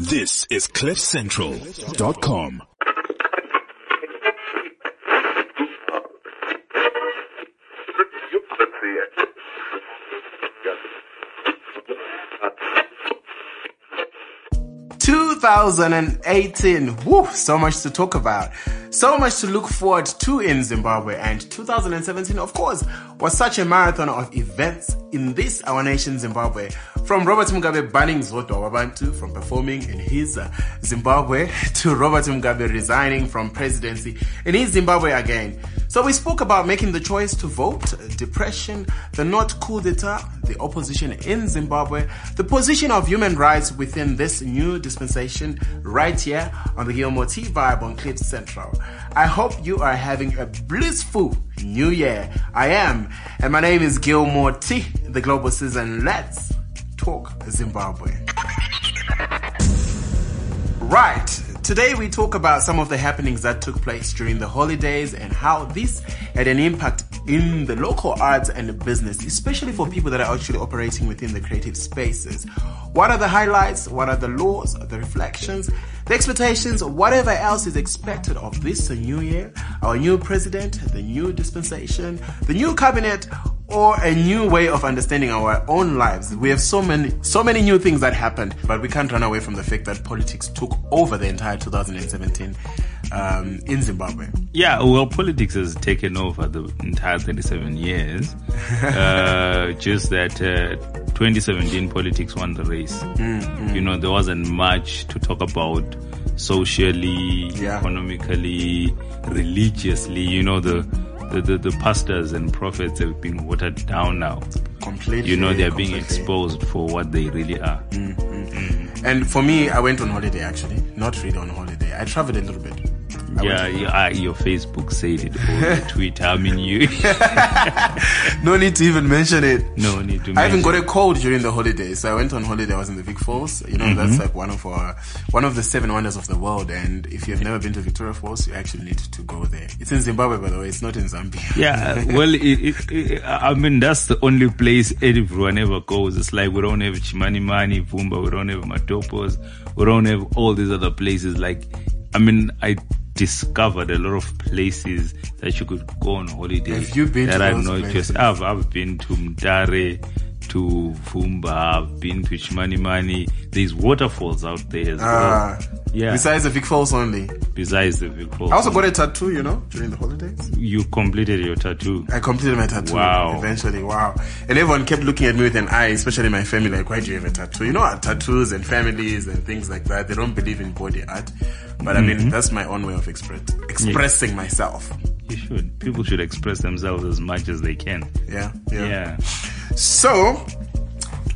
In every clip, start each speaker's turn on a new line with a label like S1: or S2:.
S1: This is CliffCentral.com.
S2: Two thousand and eighteen. Woo, so much to talk about. So much to look forward to in Zimbabwe. And 2017, of course, was such a marathon of events in this, our nation, Zimbabwe. From Robert Mugabe banning Zodwa Wabantu from performing in his uh, Zimbabwe to Robert Mugabe resigning from presidency in his Zimbabwe again. So we spoke about making the choice to vote, depression, the not coup d'etat, the opposition in Zimbabwe, the position of human rights within this new dispensation right here on the Gilmore T Vibe on Cliff Central. I hope you are having a blissful new year. I am, and my name is Gilmore T, the global citizen. Let's talk Zimbabwe. Right. Today we talk about some of the happenings that took place during the holidays and how this had an impact in the local arts and business, especially for people that are actually operating within the creative spaces. What are the highlights? What are the laws, the reflections, the expectations, whatever else is expected of this new year, our new president, the new dispensation, the new cabinet, or a new way of understanding our own lives. We have so many, so many new things that happened, but we can't run away from the fact that politics took over the entire 2017 um, in Zimbabwe.
S3: Yeah, well, politics has taken over the entire 37 years. uh, just that uh, 2017 politics won the race.
S2: Mm,
S3: You know, there wasn't much to talk about socially,
S2: Yeah.
S3: economically, religiously. You know, the, the, the, the pastors and prophets have been watered down now.
S2: Completely.
S3: You know, they're being exposed for what they really are. Mm, mm, mm.
S2: And for me, I went on holiday actually, not really on holiday. I traveled a little bit. I
S3: Yeah, yeah, uh, your Facebook said it, or Twitter. I mean, you
S2: no need to even mention it.
S3: no need to.
S2: I even got a cold during the holidays. So I went on holiday. I was in the Vic Falls. You know, that's like one of our, one of the seven wonders of the world. And if you've never been to Victoria Falls, you actually need to go there. It's in Zimbabwe, by the way. It's not in Zambia.
S3: Yeah, well, it, it, it, I mean, that's the only place everyone ever goes. It's like we don't have Chimanimani, Vumba, we don't have Matopos, we don't have all these other places. Like, I mean, I discovered a lot of places that you could go on holiday.
S2: Have you been
S3: that
S2: to those
S3: not
S2: places?
S3: just, I've, I've been to Mdare, to Vumba, I've been to Chimanimani. There's waterfalls out there as
S2: Ah.
S3: well. Yeah,
S2: Besides the Vic Falls only.
S3: besides the Vic Falls.
S2: I also got a tattoo, you know, during the holidays.
S3: You completed your tattoo.
S2: I completed my tattoo.
S3: Wow.
S2: Eventually, wow. And everyone kept looking at me with an eye, especially my family, like, why do you have a tattoo? You know, tattoos and families and things like that, they don't believe in body art. But I
S3: Mm-hmm.
S2: mean, that's my own way of express, expressing myself.
S3: You should. People should express themselves as much as they can.
S2: Yeah,
S3: Yeah.
S2: So,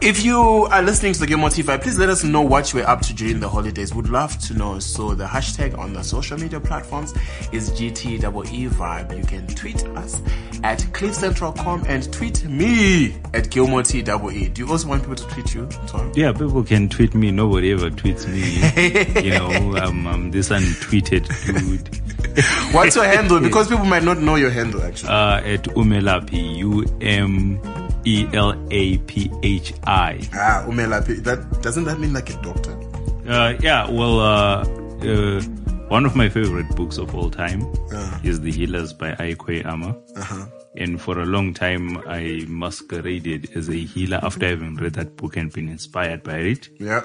S2: if you are listening to the Gilmore T Vibe, please let us know what you were up to during the holidays. Would love to know. So the hashtag on the social media platforms is GTEE Vibe. You can tweet us at cliffcentral.com and tweet me at Gilmore TEE. Do you also want people to tweet you, Tom?
S3: Yeah, people can tweet me. Nobody ever tweets me. you know, I'm, I'm this untweeted dude.
S2: What's your handle? Because people might not know your handle actually.
S3: Uh, at Umelaphi, U M E L A P H I.
S2: ah, Umelaphi. That doesn't that mean like a doctor?
S3: Uh, yeah, well, uh, uh, one of my favorite books of all time
S2: Uh.
S3: is The Healers by Ayi Kwei Armah.
S2: Uh-huh.
S3: And for a long time, I masqueraded as a healer after having read that book and been inspired by it.
S2: Yeah.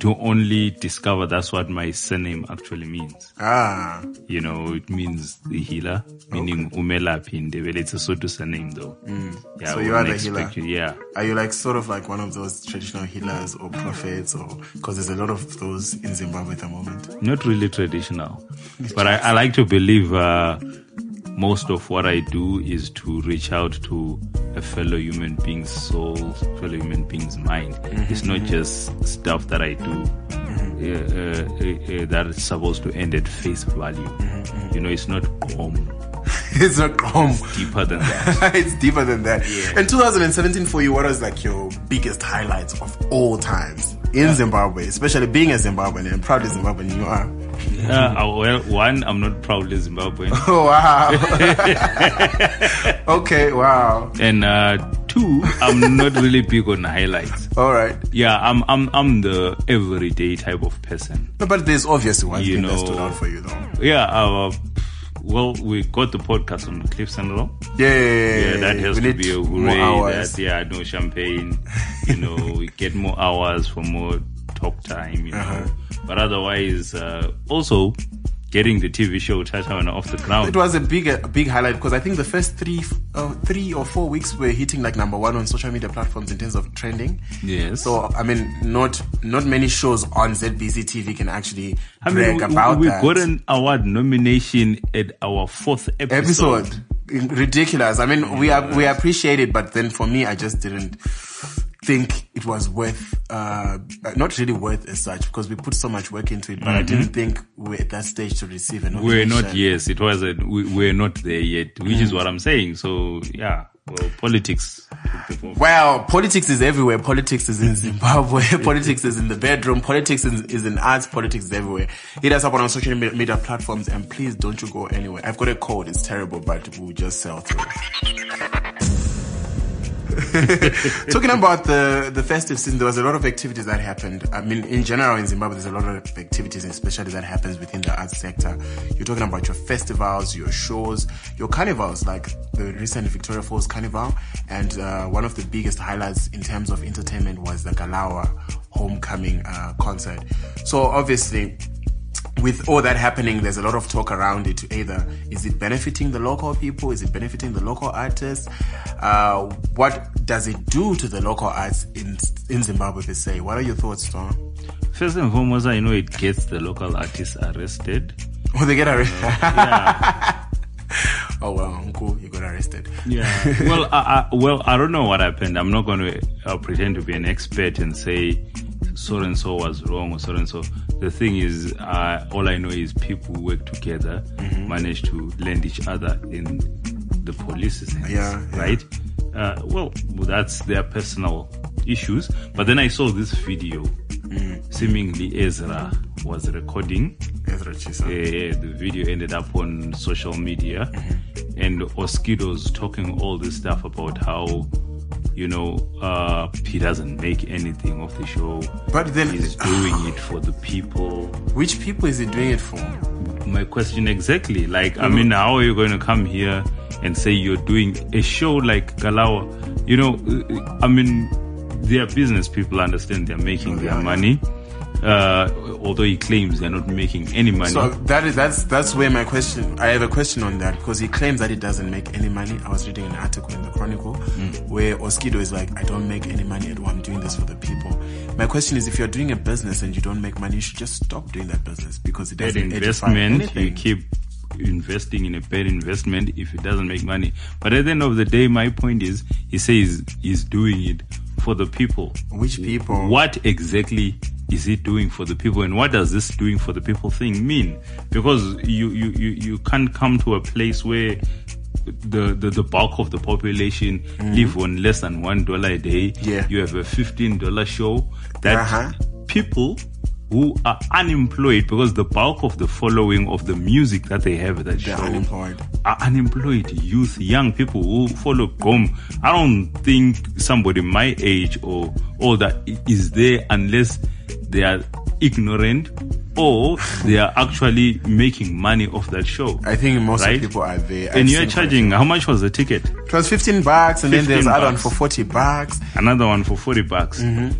S3: to only discover that's what my surname actually means.
S2: Ah.
S3: You know, it means the healer, meaning umelaphi in Ndebele. It's a Sotho surname though. Yeah,
S2: Mm. So you are the healer.
S3: you- yeah.
S2: Are you like sort of like one of those traditional healers or prophets or because there's a lot of those in Zimbabwe at the moment?
S3: Not really traditional, but I, I like to believe, uh, most of what I do is to reach out to a fellow human being's soul, fellow human being's mind. It's not just stuff that I do uh, uh, uh, that is supposed to end at face value. You know, it's not home.
S2: it's not home.
S3: deeper than that.
S2: it's deeper than that. In 2017 for you, what was like your biggest highlights of all times in Zimbabwe, especially being a Zimbabwean and proudly Zimbabwean you are?
S3: Uh, well, one, I'm not proudly Zimbabwean,
S2: Oh wow. okay, wow.
S3: and uh, two, I'm not really big on highlights.
S2: All right.
S3: Yeah, I'm I'm I'm the everyday type of person.
S2: No, but there's obviously one
S3: You
S2: thing that stood out for you, though.
S3: Yeah, uh, well, we got the podcast on Cliff Central.
S2: Yeah, yeah, yeah,
S3: Yeah, that has
S2: we
S3: to be a hooray. That yeah, no champagne. You know, we get more hours for more talk time. You know,
S2: Uh-huh.
S3: but otherwise, uh, also getting the TV show Tatawana off the ground.
S2: It was a big, a big highlight because I think the first three, uh, three or four weeks were hitting like number one on social media platforms in terms of trending.
S3: Yes.
S2: So I mean, not not many shows on ZBC TV can actually
S3: I
S2: brag
S3: mean, we,
S2: about
S3: we
S2: that
S3: got an award nomination at our fourth episode.
S2: episode. Ridiculous. I mean, we are, we appreciate it, but then for me, I just didn't think it was worth, uh, not really worth as such because we put so much work into it, but I didn't think we're at that stage to receive an
S3: Mm-hmm. We're not. Yes, it wasn't. We, we're not there yet, which
S2: Mm.
S3: is what I'm saying. So yeah, well, politics.
S2: Well, politics is everywhere. Politics is in Zimbabwe. politics is in the bedroom. Politics is, is in arts. Politics is everywhere. Hit us up on our social media platforms and please don't you go anywhere. I've got a code. It's terrible, but we'll just sell through. Talking about the, the festive season, there was a lot of activities that happened. I mean, in general in Zimbabwe, there's a lot of activities, especially that happens within the arts sector. You're talking about your festivals, your shows, your carnivals, like the recent Victoria Falls Carnival. And uh, one of the biggest highlights in terms of entertainment was the Kalawa homecoming uh, concert. So obviously, with all that happening, there's a lot of talk around it. Either is it benefiting the local people? Is it benefiting the local artists? Uh, what does it do to the local arts in in Zimbabwe per se? What are your thoughts, Tom?
S3: First and foremost, I know it gets the local artists arrested.
S2: Oh, they get arrested.
S3: Yeah,
S2: oh well, uncle, you got arrested.
S3: yeah. Well, I, I, well, I don't know what happened. I'm not going to uh, pretend to be an expert and say so and so was wrong or so and so. The thing is, uh, all I know is people work together
S2: Mm-hmm.
S3: manage to lend each other in the police's hands,
S2: Yeah, yeah.
S3: right? Uh, well, that's their personal issues. But then I saw this video.
S2: Mm.
S3: Seemingly, Ezra was recording
S2: Ezra Tshisa.
S3: uh, the video ended up on social media and Oskido's talking all this stuff about how you know uh he doesn't make anything of the show
S2: But then,
S3: he's doing it for the people
S2: which people is he doing it for?
S3: my question exactly like i mean how are you going to come here and say you're doing a show like Kalawa you know uh, i mean they're business people understand they're making their
S2: yeah, yeah.
S3: money uh although he claims they're not making any money
S2: So that is that's that's where my question. I have a question on that because he claims that he doesn't make any money. I was reading an article in the Chronicle where Oskido is like, I don't make any money at all. I'm doing this for the people. My question is, if you're doing a business and you don't make money, you should just stop doing that business because it doesn't
S3: investment, you keep investing in a bad investment if it doesn't make money. But at the end of the day, my point is, he says he's doing it for the people.
S2: Which people?
S3: What exactly is it doing for the people, and what does this doing for the people thing mean? Because you you you, you can't come to a place where the, the, the bulk of the population live on less than one dollar a day.
S2: Mm-hmm. Yeah.
S3: You have a fifteen dollar show that
S2: Uh-huh.
S3: people who are unemployed because the bulk of the following of the music that they have that
S2: They're
S3: show
S2: unemployed.
S3: are unemployed youth, young people who follow Gqom. I don't think somebody my age or older i- is there unless they are ignorant or they are actually making money off that show.
S2: I think most
S3: Right?
S2: of people are there.
S3: and
S2: I've
S3: you're charging, how much was the ticket?
S2: It was 15 bucks, and then there's
S3: 15
S2: other one for 40 bucks.
S3: Another one for 40 bucks.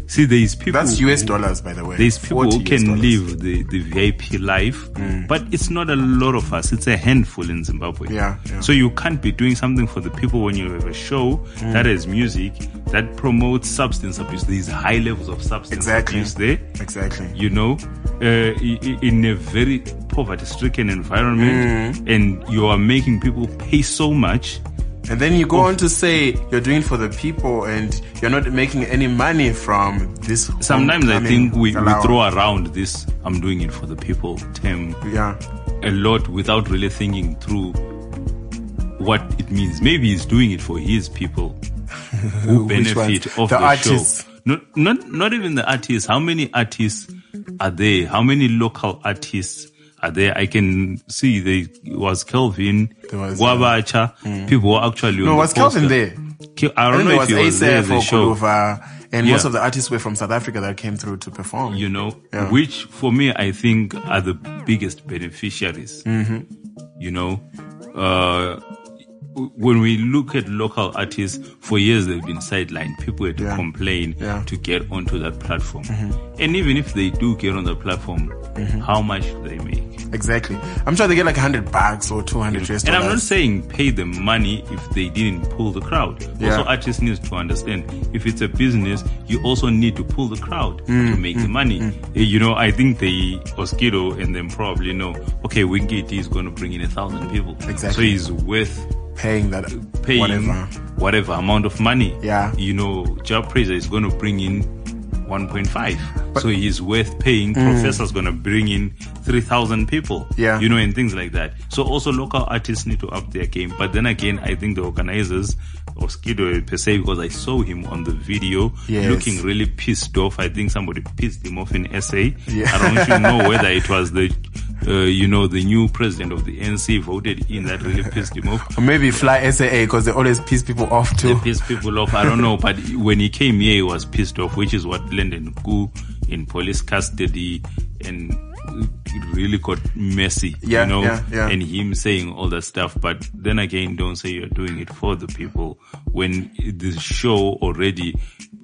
S3: See, there's people.
S2: Mm-hmm. That's US dollars, by the way.
S3: There's people who can live the, the VIP life, but it's not a lot of us. It's a handful in Zimbabwe.
S2: Yeah, yeah.
S3: So you can't be doing something for the people when you have a show
S2: Mm.
S3: that has music that promotes substance abuse. These high levels of substance
S2: Exactly.
S3: abuse there.
S2: Exactly.
S3: You know, uh, in a very poverty-stricken environment,
S2: Mm.
S3: and you are making people pay so much.
S2: And then you go on to say you're doing it for the people and you're not making any money from this.
S3: Sometimes I think we, we throw around this "I'm doing it for the people" term
S2: Yeah.
S3: a lot without really thinking through what it means. Maybe he's doing it for his people who benefit of
S2: The
S3: the,
S2: artists.
S3: show. Not, not, not even the artists. How many artists are there? How many local artists are there? I can see there was Kelvin,
S2: There was, uh,
S3: Guabacha, people were actually on
S2: No,
S3: the
S2: was Kelvin
S3: poster.
S2: there?
S3: I
S2: I
S3: don't
S2: think
S3: know
S2: there
S3: if
S2: was
S3: he was there the show.
S2: Kuluva And most of the artists were from South Africa that came through to perform.
S3: you know,
S2: Yeah.
S3: which for me I think are the biggest beneficiaries.
S2: Mm-hmm.
S3: You know, uh, when we look at local artists, for years they've been sidelined. People had to
S2: Yeah.
S3: complain
S2: Yeah. Mm-hmm.
S3: to get onto that platform. And even if they do get on the platform, how much do they make?
S2: Exactly. I'm sure they get like 100 bucks or 200 US
S3: And I'm not saying pay them money if they didn't pull the crowd.
S2: Yeah.
S3: Also, artists need to understand if it's a business, you also need to pull the crowd
S2: Mm,
S3: to make the money. Eh, You know, I think the Oskido and them probably know, okay, Wingate is going to bring in a thousand people.
S2: Exactly.
S3: So he's worth
S2: Paying that,
S3: paying
S2: whatever.
S3: whatever amount of money.
S2: Yeah.
S3: You know, Job Praiser is going to bring in 1.5. so he's worth paying. Professor's going to bring in 3,000 people.
S2: Mm. Yeah.
S3: You know, and things like that. So also local artists need to up their game. But then again, I think the organizers of Skido per se, because I saw him on the video
S2: Yes.
S3: looking really pissed off. I think somebody pissed him off in SA.
S2: Yeah.
S3: I don't even know whether it was the, uh, you know, the new president of the ANC voted in that really pissed him off.
S2: Or maybe fly SAA because they always piss people off too.
S3: They piss people off. I don't know, but when he came here, he was pissed off, which is what Lyndon Gu in police custody and it really got messy,
S2: Yeah,
S3: you know,
S2: yeah, yeah.
S3: and him saying all that stuff. But then again, don't say you're doing it for the people when the show already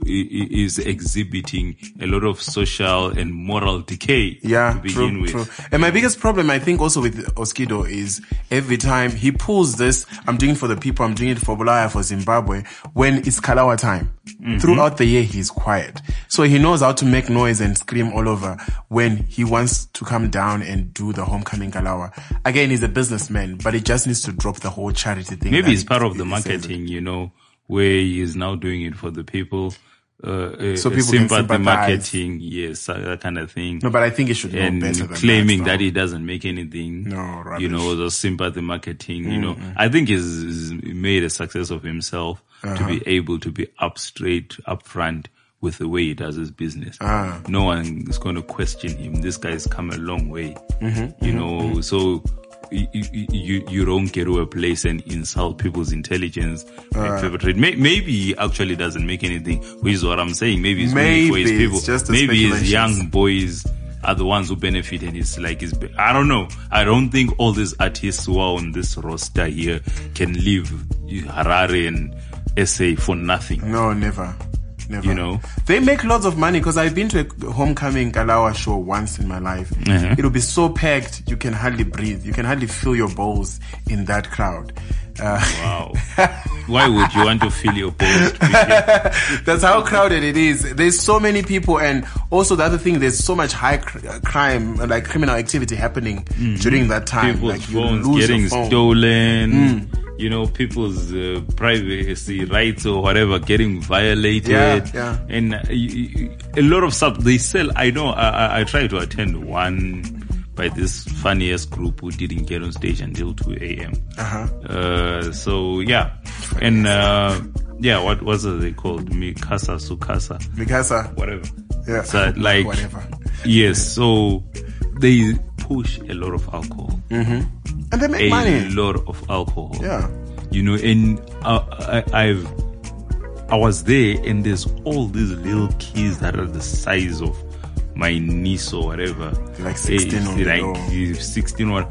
S3: is exhibiting a lot of social and moral decay
S2: Yeah,
S3: to begin
S2: true,
S3: with.
S2: true. And my biggest problem, I think, also with Oskido is every time he pulls this, I'm doing it for the people, I'm doing it for Bulaya, for Zimbabwe, when it's Kalawa time.
S3: Mm-hmm.
S2: Throughout the year, he's quiet. So he knows how to make noise and scream all over when he wants to come down and do the homecoming Kalawa. Again, he's a businessman, but he just needs to drop the whole charity thing.
S3: Maybe it's part of the
S2: he says it.
S3: marketing, you know, where he is now doing it for the people. Uh,
S2: So people
S3: sympathy marketing, yes, that kind of thing.
S2: No, but I think it should know
S3: and
S2: better than
S3: claiming
S2: that.
S3: that, he doesn't make anything.
S2: No,
S3: right.
S2: you
S3: know, the sympathy marketing. You know, I think he's, he's made a success of himself to
S2: Uh-huh.
S3: be able to be up straight, up front with the way he does his business.
S2: Ah.
S3: No one is going to question him. This guy's come a long way.
S2: Mm-hmm,
S3: you know, so. You, you, you- you don't get to a place and insult people's intelligence. And ah. perpetrate. May, maybe he actually doesn't make anything, which is what I'm saying. Maybe it's only for his people.
S2: just
S3: maybe his young boys are the ones who benefit and it's like it's I don't know. I don't think all these artists who are on this roster here can leave Harare and SA for nothing.
S2: No, never. Never.
S3: You know?
S2: They make lots of money because I've been to a homecoming Kalawa show once in my life.
S3: Uh-huh.
S2: It'll be so packed, you can hardly breathe. You can hardly feel your balls in that crowd. Uh,
S3: Wow. Why would you want to feel your balls?
S2: that's how crowded it is. There's so many people, and also the other thing, there's so much high cr- uh, crime, like criminal activity happening during that time.
S3: People's
S2: like
S3: phones getting
S2: phone.
S3: stolen. You know, people's uh, privacy rights or whatever getting violated.
S2: Yeah, yeah.
S3: And uh, a lot of stuff they sell. I know. I, I, I try to attend one by this funniest group who didn't get on stage until 2 a.m.
S2: Uh-huh.
S3: Uh, so yeah, and uh, yeah, what was it they called? Mikasa Sukasa,
S2: Mikasa.
S3: whatever.
S2: Yeah.
S3: So, like
S2: Whatever.
S3: yes, so they push a lot of alcohol,
S2: And they make
S3: a
S2: money.
S3: A lot of alcohol.
S2: Yeah.
S3: you know, and uh, I, I've I was there, and there's all these little kids that are the size of my niece or whatever.
S2: Like 16 or
S3: like
S2: door.
S3: eh, 16 or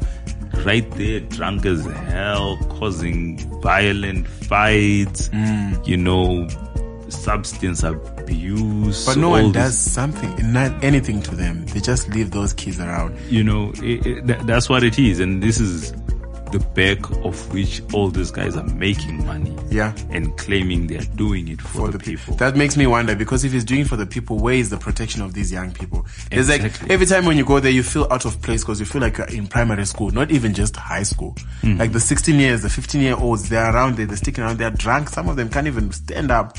S3: right there, drunk as hell, causing violent fights.
S2: Mm.
S3: You know, substance abuse.
S2: But no one does something, not anything to them. They just leave those kids around.
S3: you know it, it, tha- that's what it is and this is the back of which all these guys are making money
S2: Yeah.
S3: and claiming they're doing it for, the,
S2: pe-
S3: people
S2: That makes me wonder because if he's doing it for the people, where is the protection of these young people? There's like every time when you go there, you feel out of place because you feel like you're in primary school, not even just high school.
S3: Hmm.
S2: Like the 16 years, the 15 year olds, they're around there, they're sticking around, they're drunk. Some of them can't even stand up.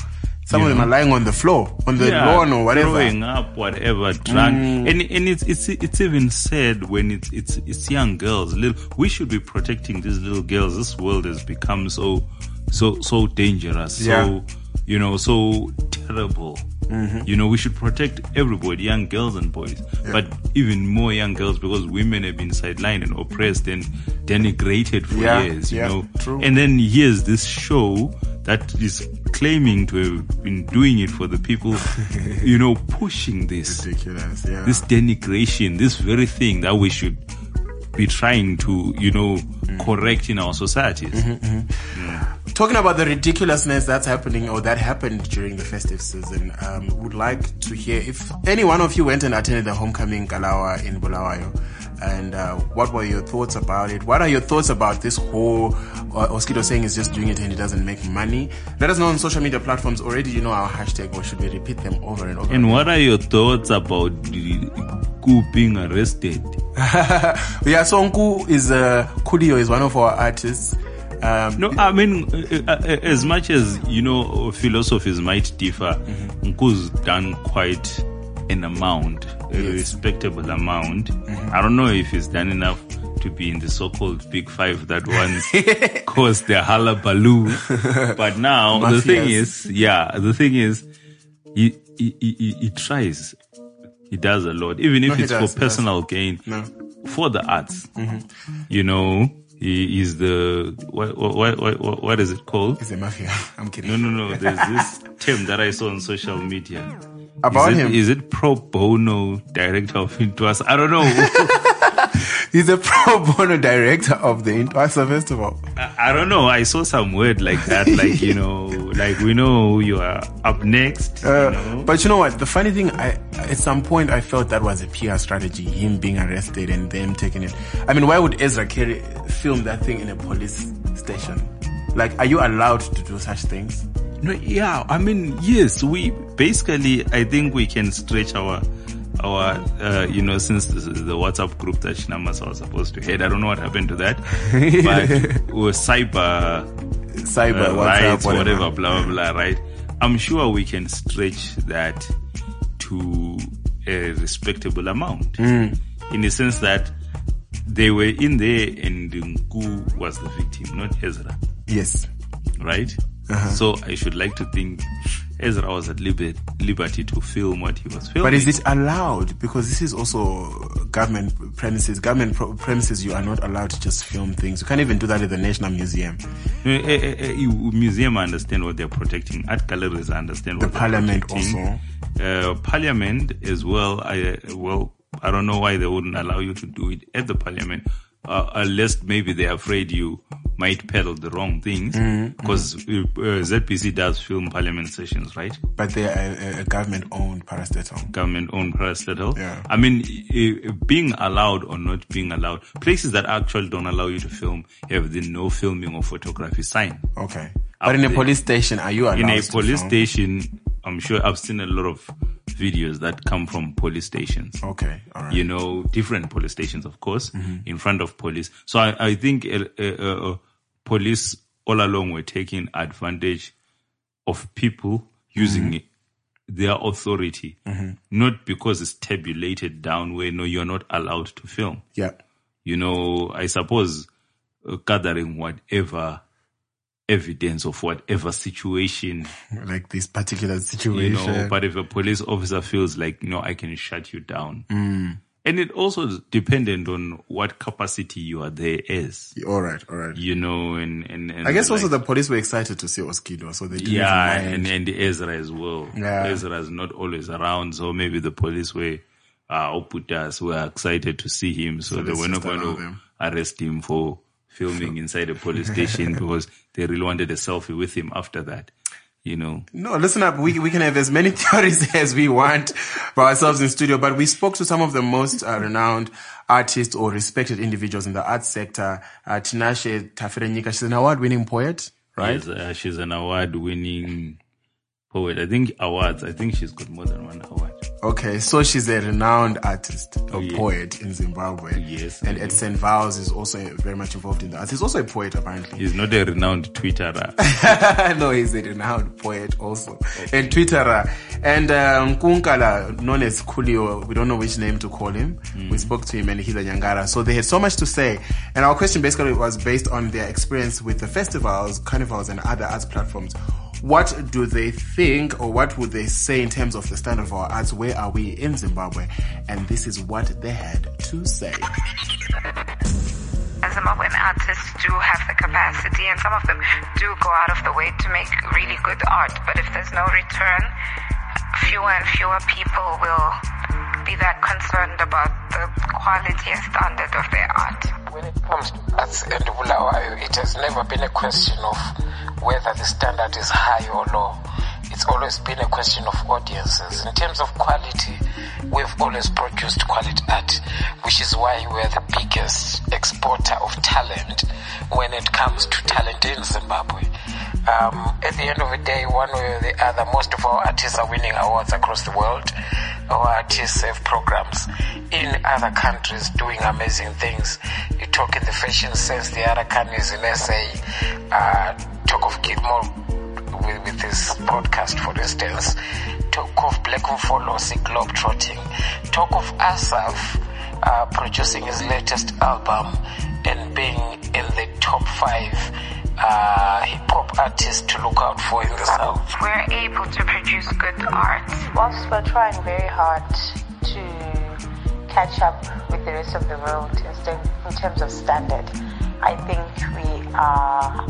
S2: Some of them are lying on the floor, on the
S3: Yeah,
S2: lawn or whatever. Mm.
S3: throwing up whatever drunk and and it's it's it's even said when it's it's it's young girls little we should be protecting these little girls this world has become so so so dangerous
S2: Yeah.
S3: so you know so terrible
S2: Mm-hmm.
S3: you know we should protect everybody young girls and boys but even more young girls because women have been sidelined and oppressed and denigrated for
S2: Yeah,
S3: years you
S2: yeah,
S3: know
S2: true.
S3: and then here's this show that is claiming to have been doing it for the people, you know, pushing this,
S2: Ridiculous. Yeah.
S3: this denigration, this very thing that we should be trying to, you know, mm. correct in our societies. Mm-hmm, mm-hmm.
S2: Talking about the ridiculousness that's happening or that happened during the festive season, um, would like to hear if any one of you went and attended the homecoming Kalawa in Bulawayo. And uh, what were your thoughts about it? What are your thoughts about this whole uh, Oskido saying he's just doing it and he doesn't make money? Let us know on social media platforms. Already, you know our hashtag, or should we repeat them over and over?
S3: And what are your thoughts about Ku being arrested?
S2: yeah, Sonku is uh, Kudio is one of our artists. Um,
S3: No, I mean, uh, uh, uh, as much as, you know, philosophies might differ, Nku's done quite an amount, a respectable amount. Mm-hmm. I don't know if he's done enough to be in the so-called big five that once caused the hullabaloo. But now, the thing is, yeah, the thing is, he, he, he, he- tries. He does a lot, even if
S2: No,
S3: it's
S2: does,
S3: for personal gain,
S2: No.
S3: for the arts. Mm-hmm. You know, he is the what, what, what, what, what is it called?
S2: he's a mafia. I'm kidding.
S3: No, no, no. There's this term that I saw on social media.
S2: About
S3: is it,
S2: him.
S3: Is it pro bono director of Intwas? I don't know.
S2: He's a pro bono director of the Intwasa Festival.
S3: I, I don't know. I saw some word like that. Like, you know, like we know you are up next.
S2: Uh,
S3: you know?
S2: But you know what? The funny thing, I at some point I felt that was a PR strategy. Him being arrested and them taking it. I mean, why would Ezra Kerry film that thing in a police station? Like, are you allowed to do such things?
S3: No, yeah. I mean, yes, we basically, I think we can stretch our, our, uh, you know, since the WhatsApp group that Chinamasa was supposed to head. I don't know what happened to that, but cyber
S2: Cyber,
S3: uh,
S2: WhatsApp,
S3: rights,
S2: whatever.
S3: whatever, blah, blah, blah, right? I'm sure we can stretch that to a respectable amount
S2: Mm.
S3: in the sense that they were in there and Nku was the victim, not Ezra,
S2: Yes.
S3: right?
S2: Uh-huh.
S3: So I should like to think Ezra was at liber- liberty to film what he was filming.
S2: But is it allowed? Because this is also government premises. Government pro- premises, you are not allowed to just film things. You can't even do that at the National Museum.
S3: Uh, uh, uh, museum I understand what they're protecting. Art galleries I understand
S2: The
S3: what they're
S2: parliament
S3: protecting. Uh, parliament as well. I uh, well, I don't know why they wouldn't allow you to do it at the parliament, uh, unless maybe they're afraid you might peddle the wrong things.
S2: Mm-hmm,
S3: Because uh, uh, ZBC does film parliament sessions, right?
S2: But they are a, a government-owned parastatal.
S3: government-owned parastatal.
S2: Yeah.
S3: I mean, being allowed or not being allowed, places that actually don't allow you to film have the no filming or photography sign.
S2: Okay. But in a police station, are you allowed
S3: In a police
S2: film?
S3: station, I'm sure I've seen a lot of videos that come from police stations.
S2: Okay. All right.
S3: You know, different police stations, of course,
S2: Mm-hmm.
S3: in front of police. So I, I think uh, uh, uh, police all along were taking advantage of people using
S2: Mm-hmm.
S3: their authority, not because it's tabulated down where no, you're not allowed to film.
S2: yeah.
S3: You know, I suppose uh, gathering whatever evidence of whatever situation,
S2: Like this particular
S3: you
S2: situation.
S3: know, but if a police officer feels like, no, I can shut you down.
S2: Mm.
S3: And it also dependent on what capacity you are there as,
S2: all right. All right.
S3: you know, and, and, and
S2: I guess
S3: like-
S2: also the police were excited to see Oskido, so they
S3: yeah, and, and Ezra as well.
S2: Yeah.
S3: Ezra is not always around, so maybe the police were, uh, Oputas were excited to see him, so, they were not going to arrest him for filming inside a police station because they really wanted a selfie with him after that. You know,
S2: No, listen up. We, we can have as many theories as we want for ourselves in studio, but we spoke to some of the most uh, renowned artists or respected individuals in the arts sector. Uh, Tinashe Tafirenyika, she's an award-winning poet, right?
S3: Yes, uh, she's an award-winning poet. I think awards. I think she's got more than one award.
S2: Okay, so she's a renowned artist or
S3: yeah.
S2: poet in Zimbabwe.
S3: Yes,
S2: And at Saint Valz is also very much involved in the arts. He's also a poet, apparently.
S3: He's not a renowned Twitterer.
S2: no, he's a renowned poet also. And Twitterer. And um, Kunkala, known as Kulio, we don't know which name to call him. We spoke to him and Heather Nyangari. So they had so much to say. And our question basically was based on their experience with the festivals, carnivals, and other arts platforms. What do they think or what would they say in terms of the standard of our arts? Where are we in Zimbabwe? And this is what they had to say.
S4: Zimbabwean artists do have the capacity and some of them do go out of the way to make really good art. But if there's no return, fewer and fewer people will be that concerned about the quality and standard of their art.
S5: When it comes to arts and Bulawayo, it has never been a question of whether the standard is high or low. It's always been a question of audiences. In terms of quality, we've always produced quality art, which is why we're the biggest exporter of talent when it comes to talent in Zimbabwe. Um, at the end of the day, one way or the other, most of our artists are winning awards across the world. Our have programs in other countries doing amazing things. You talk in the fashion sense, the other countries in SA, uh, talk of Gilmore with, with this podcast, for instance. Talk of Black Umfolosi Globetrotting. Talk of Asaph uh, producing his latest album and being in the top five uh, hip hop artists to look out for in the South.
S4: We're able to produce good art.
S6: Whilst we're trying very hard to catch up with the rest of the world in, in terms of standard, I think we are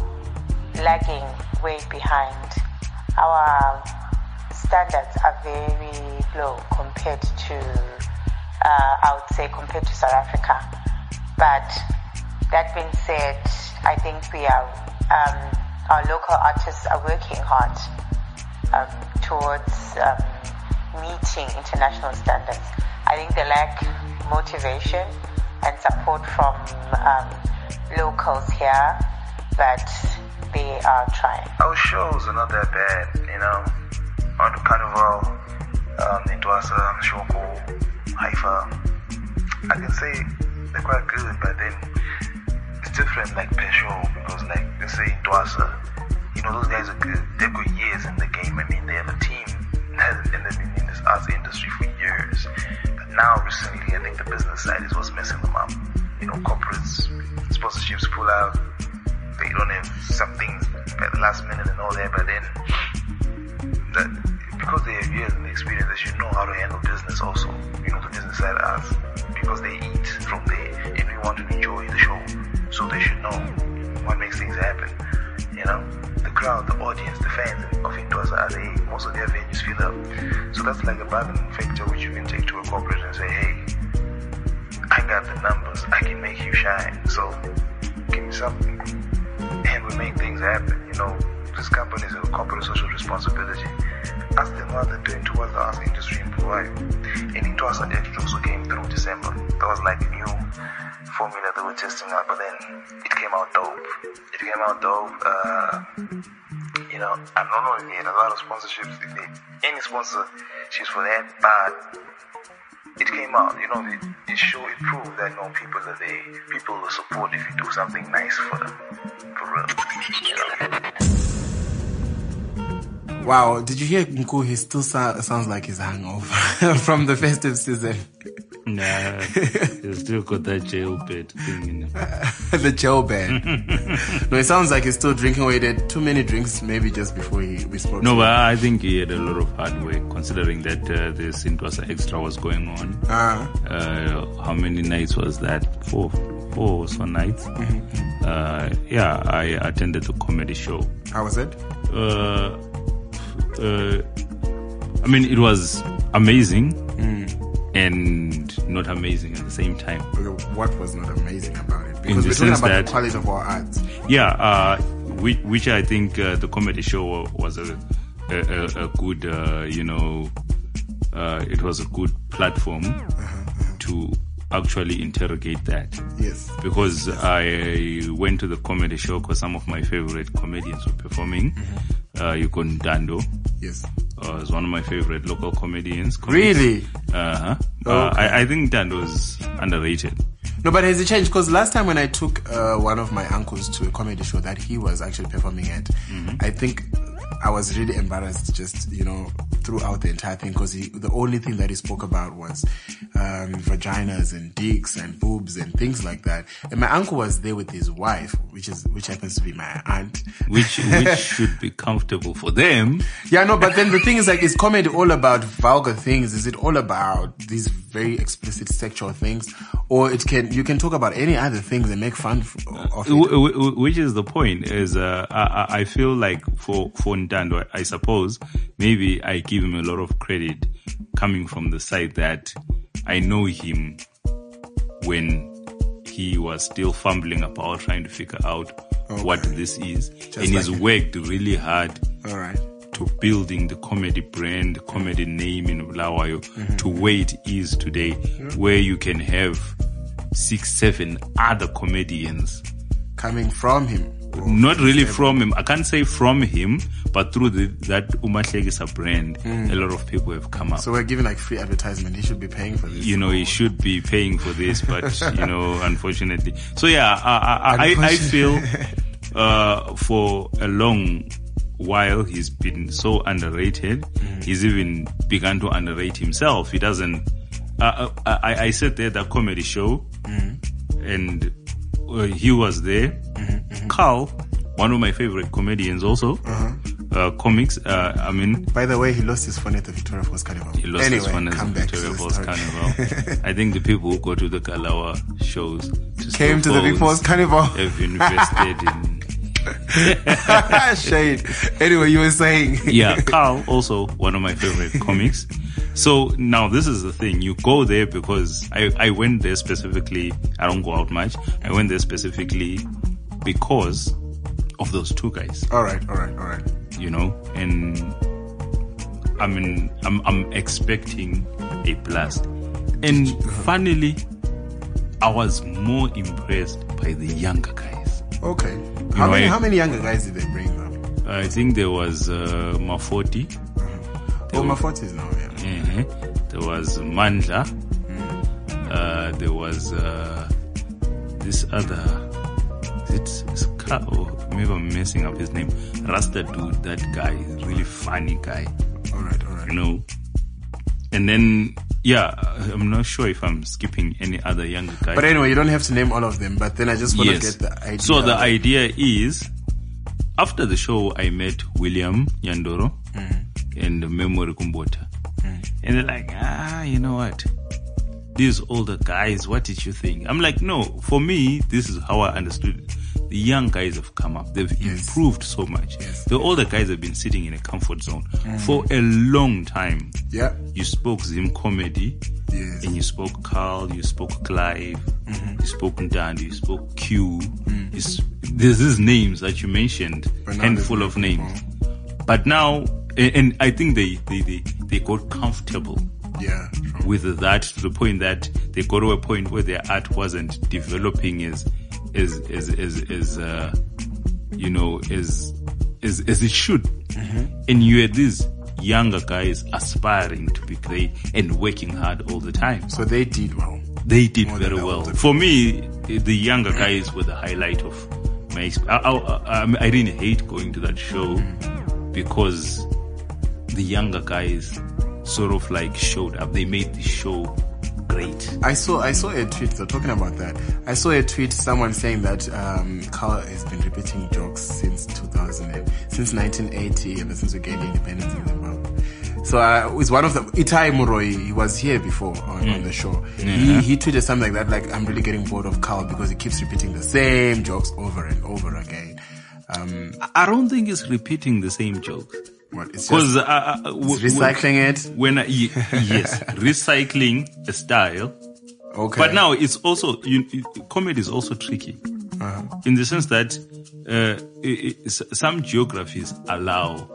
S6: lagging way behind. Our standards are very low compared to, uh, I would say, compared to South Africa. But that being said, I think we are, um, our local artists are working hard um, towards um, meeting international standards. I think they lack motivation and support from um, locals here, but they are trying.
S7: Our shows are not that bad, you know. On the carnival, um, Intwasa, Shoko, HIFA, I can say they're quite good, but then it's different like per show because like say Intwasa, uh, you know those guys are good. They've got years in the game. I mean they have a team and they've been in this arts industry for years. But now recently I think the business side is what's messing them up. You know, corporates, sponsorships pull out. They don't have some things at the last minute and all that, but then that because they have years the experience, they should know how to handle business also. You know, the business side of us because they eat from there and we want to enjoy the show. So they should know what makes things happen. You know, the crowd, the audience, the fans of Intwasa are they most of their venues fill up. So that's like a bargaining factor which you can take to a corporate and say, hey, I got the numbers, I can make you shine. So give me something. And we make things happen. You know, this company is a corporate social responsibility. Ask them what they're doing towards the arts industry in Hawaii. And Intwasa Extra also came through December. That was like a new formula they were testing out, but then it came out dope. It came out dope. Uh, you know, I don't know if they had a lot of sponsorships, if they any sponsorships for that, but it came out, you know, it, it showed, it proved that, you know, people are there, people will support if you do something nice for them, for real, you know.
S2: Wow, did you hear Nku? He still so- sounds like he's hangover from the festive season.
S3: Nah, you still got that jail bed thing in him.
S2: the jail bed. no, it sounds like he's still drinking away. Did too many drinks, maybe just before he, we spoke.
S3: No, but. I think he had a lot of hard work considering that uh, this Intwasa Extra was going on.
S2: Ah.
S3: Uh, how many nights was that? Four, four or so nights. Uh, yeah, I attended the comedy show.
S2: how was it?
S3: Uh, uh, I mean, it was amazing and not amazing at the same time.
S2: What was not amazing about it? Because
S3: the
S2: we're talking about
S3: that-
S2: the quality of our arts.
S3: Yeah, uh, which, which I think uh, the comedy show was a a, a, a good, uh, you know, uh, it was a good platform to actually interrogate that.
S2: Yes.
S3: Because I went to the comedy show because some of my favorite comedians were performing. Uh, you got Ntando,
S2: Yes.
S3: uh, is one of my favorite local comedians.
S2: Really?
S3: Uh-huh. Uh,
S2: Okay.
S3: I, I think Ntando is underrated.
S2: No, but has it changed? Because last time when I took uh, one of my uncles to a comedy show that he was actually performing at,
S3: Mm-hmm.
S2: I think I was really embarrassed just, you know, throughout the entire thing because the only thing that he spoke about was um, vaginas and dicks and boobs and things like that. And my uncle was there with his wife, which is which happens to be my aunt.
S3: Which, which should be comfortable for them.
S2: Yeah, no, but then the thing is like, is comedy all about vulgar things? Is it all about these very explicit sexual things, or it can you can talk about any other things and make fun of it.
S3: Which is the point is uh, I, I- feel like for for Ntando, I suppose maybe I give him a lot of credit coming from the side that I know him when he was still fumbling about trying to figure out what this is and he's
S2: like-
S3: worked really hard
S2: All right.
S3: To building the comedy brand, comedy name in Bulawayo
S2: Mm-hmm.
S3: to where it is today, where you can have six, seven other comedians
S2: Coming from him.
S3: not really from him. I can't say from him, but through the, that Umahlekisa brand, a lot of people have come up.
S2: Mm. So we're giving like free advertisement. He should be paying for this.
S3: you know, he should be paying for this, but you know, unfortunately. So yeah, I, I, I, I feel uh, for a long while he's been so underrated.
S2: Mm.
S3: He's even begun to underrate himself. He doesn't. Uh, uh, I, I said there the comedy show,
S2: Mm.
S3: and uh, he was there.
S2: Mm-hmm,
S3: Carl, one of my favorite comedians, also
S2: Uh-huh.
S3: uh, comics. Uh, I mean,
S2: By the way, he lost his phone at the Victoria Falls Carnival.
S3: he lost
S2: anyway,
S3: his one as
S2: come
S3: a
S2: back to
S3: Victoria Falls. Carnival. I think the people who go to the Kalawa shows to
S2: Came to the Vic Falls Carnival.
S3: have invested in.
S2: Shade. Anyway, you were saying.
S3: Yeah, Carl, also one of my favorite comics. So now this is the thing. You go there because I, I went there specifically. I don't go out much. I went there specifically because of those two guys.
S2: All right, all right, all right.
S3: you know, and I mean, I'm, I'm expecting a blast. And finally, I was more impressed by the younger guys.
S2: Okay. How
S3: know,
S2: many
S3: I-
S2: how many younger guys did they bring though?
S3: I think there was uh, Mafoti,
S2: Oh, my forties now, yeah.
S3: mhm. there was Mandla, uh, there was uh, this other. Is it Ska- or maybe I'm messing up his name. Rasta dude, that guy, really funny guy.
S2: All right, all right.
S3: you know. And then, yeah, I'm not sure if I'm skipping any other younger guy.
S2: But anyway, you don't have to name all of them. But then I just want to get the idea.
S3: So the idea is, after the show, I met William Yandoro
S2: Mm.
S3: and Memory Kumbota. And they're like, ah, you know what? These older guys, what did you think? I'm like, no, for me, this is how I understood it. The young guys have come up. They've improved so much.
S2: Yes.
S3: The older guys have been sitting in a comfort zone for a long time.
S2: yeah,
S3: You spoke Zim comedy,
S2: yes,
S3: and you spoke Carl, you spoke Clive,
S2: Mm-hmm.
S3: you spoke Ndandi, you spoke Q.
S2: Mm.
S3: You s- there's these names that you mentioned, handful of names. But now, and, and I think they, they, they, they got comfortable
S2: yeah. True.
S3: with that to the point that they got to a point where their art wasn't developing as, as, as, as, as, uh, you know, as, as, as it should. And you had these younger guys aspiring to be great and working hard all the time.
S2: So they did well.
S3: They did
S2: More
S3: very well. For me, the younger guys were the highlight of my. Exp- I, I, I, I didn't hate going to that show because the younger guys sort of like showed up. They made the show great.
S2: I saw I saw a tweet. So talking about that, I saw a tweet. Someone saying that um, Carl has been repeating jokes since 2000, since 1980, ever since we gained independence in Zimbabwe. So uh, it's one of the Itai Muroi. He was here before on, on the show. He, he tweeted something like that, like I'm really getting bored of Carl because he keeps repeating the same jokes over and over again. Um,
S3: I don't think he's repeating the same jokes.
S2: What it's just
S3: uh, uh, w-
S2: it's recycling it.
S3: when I, yes, recycling a style,
S2: Okay,
S3: But now it's also you, comedy is also tricky in the sense that uh, i i s- some geographies allow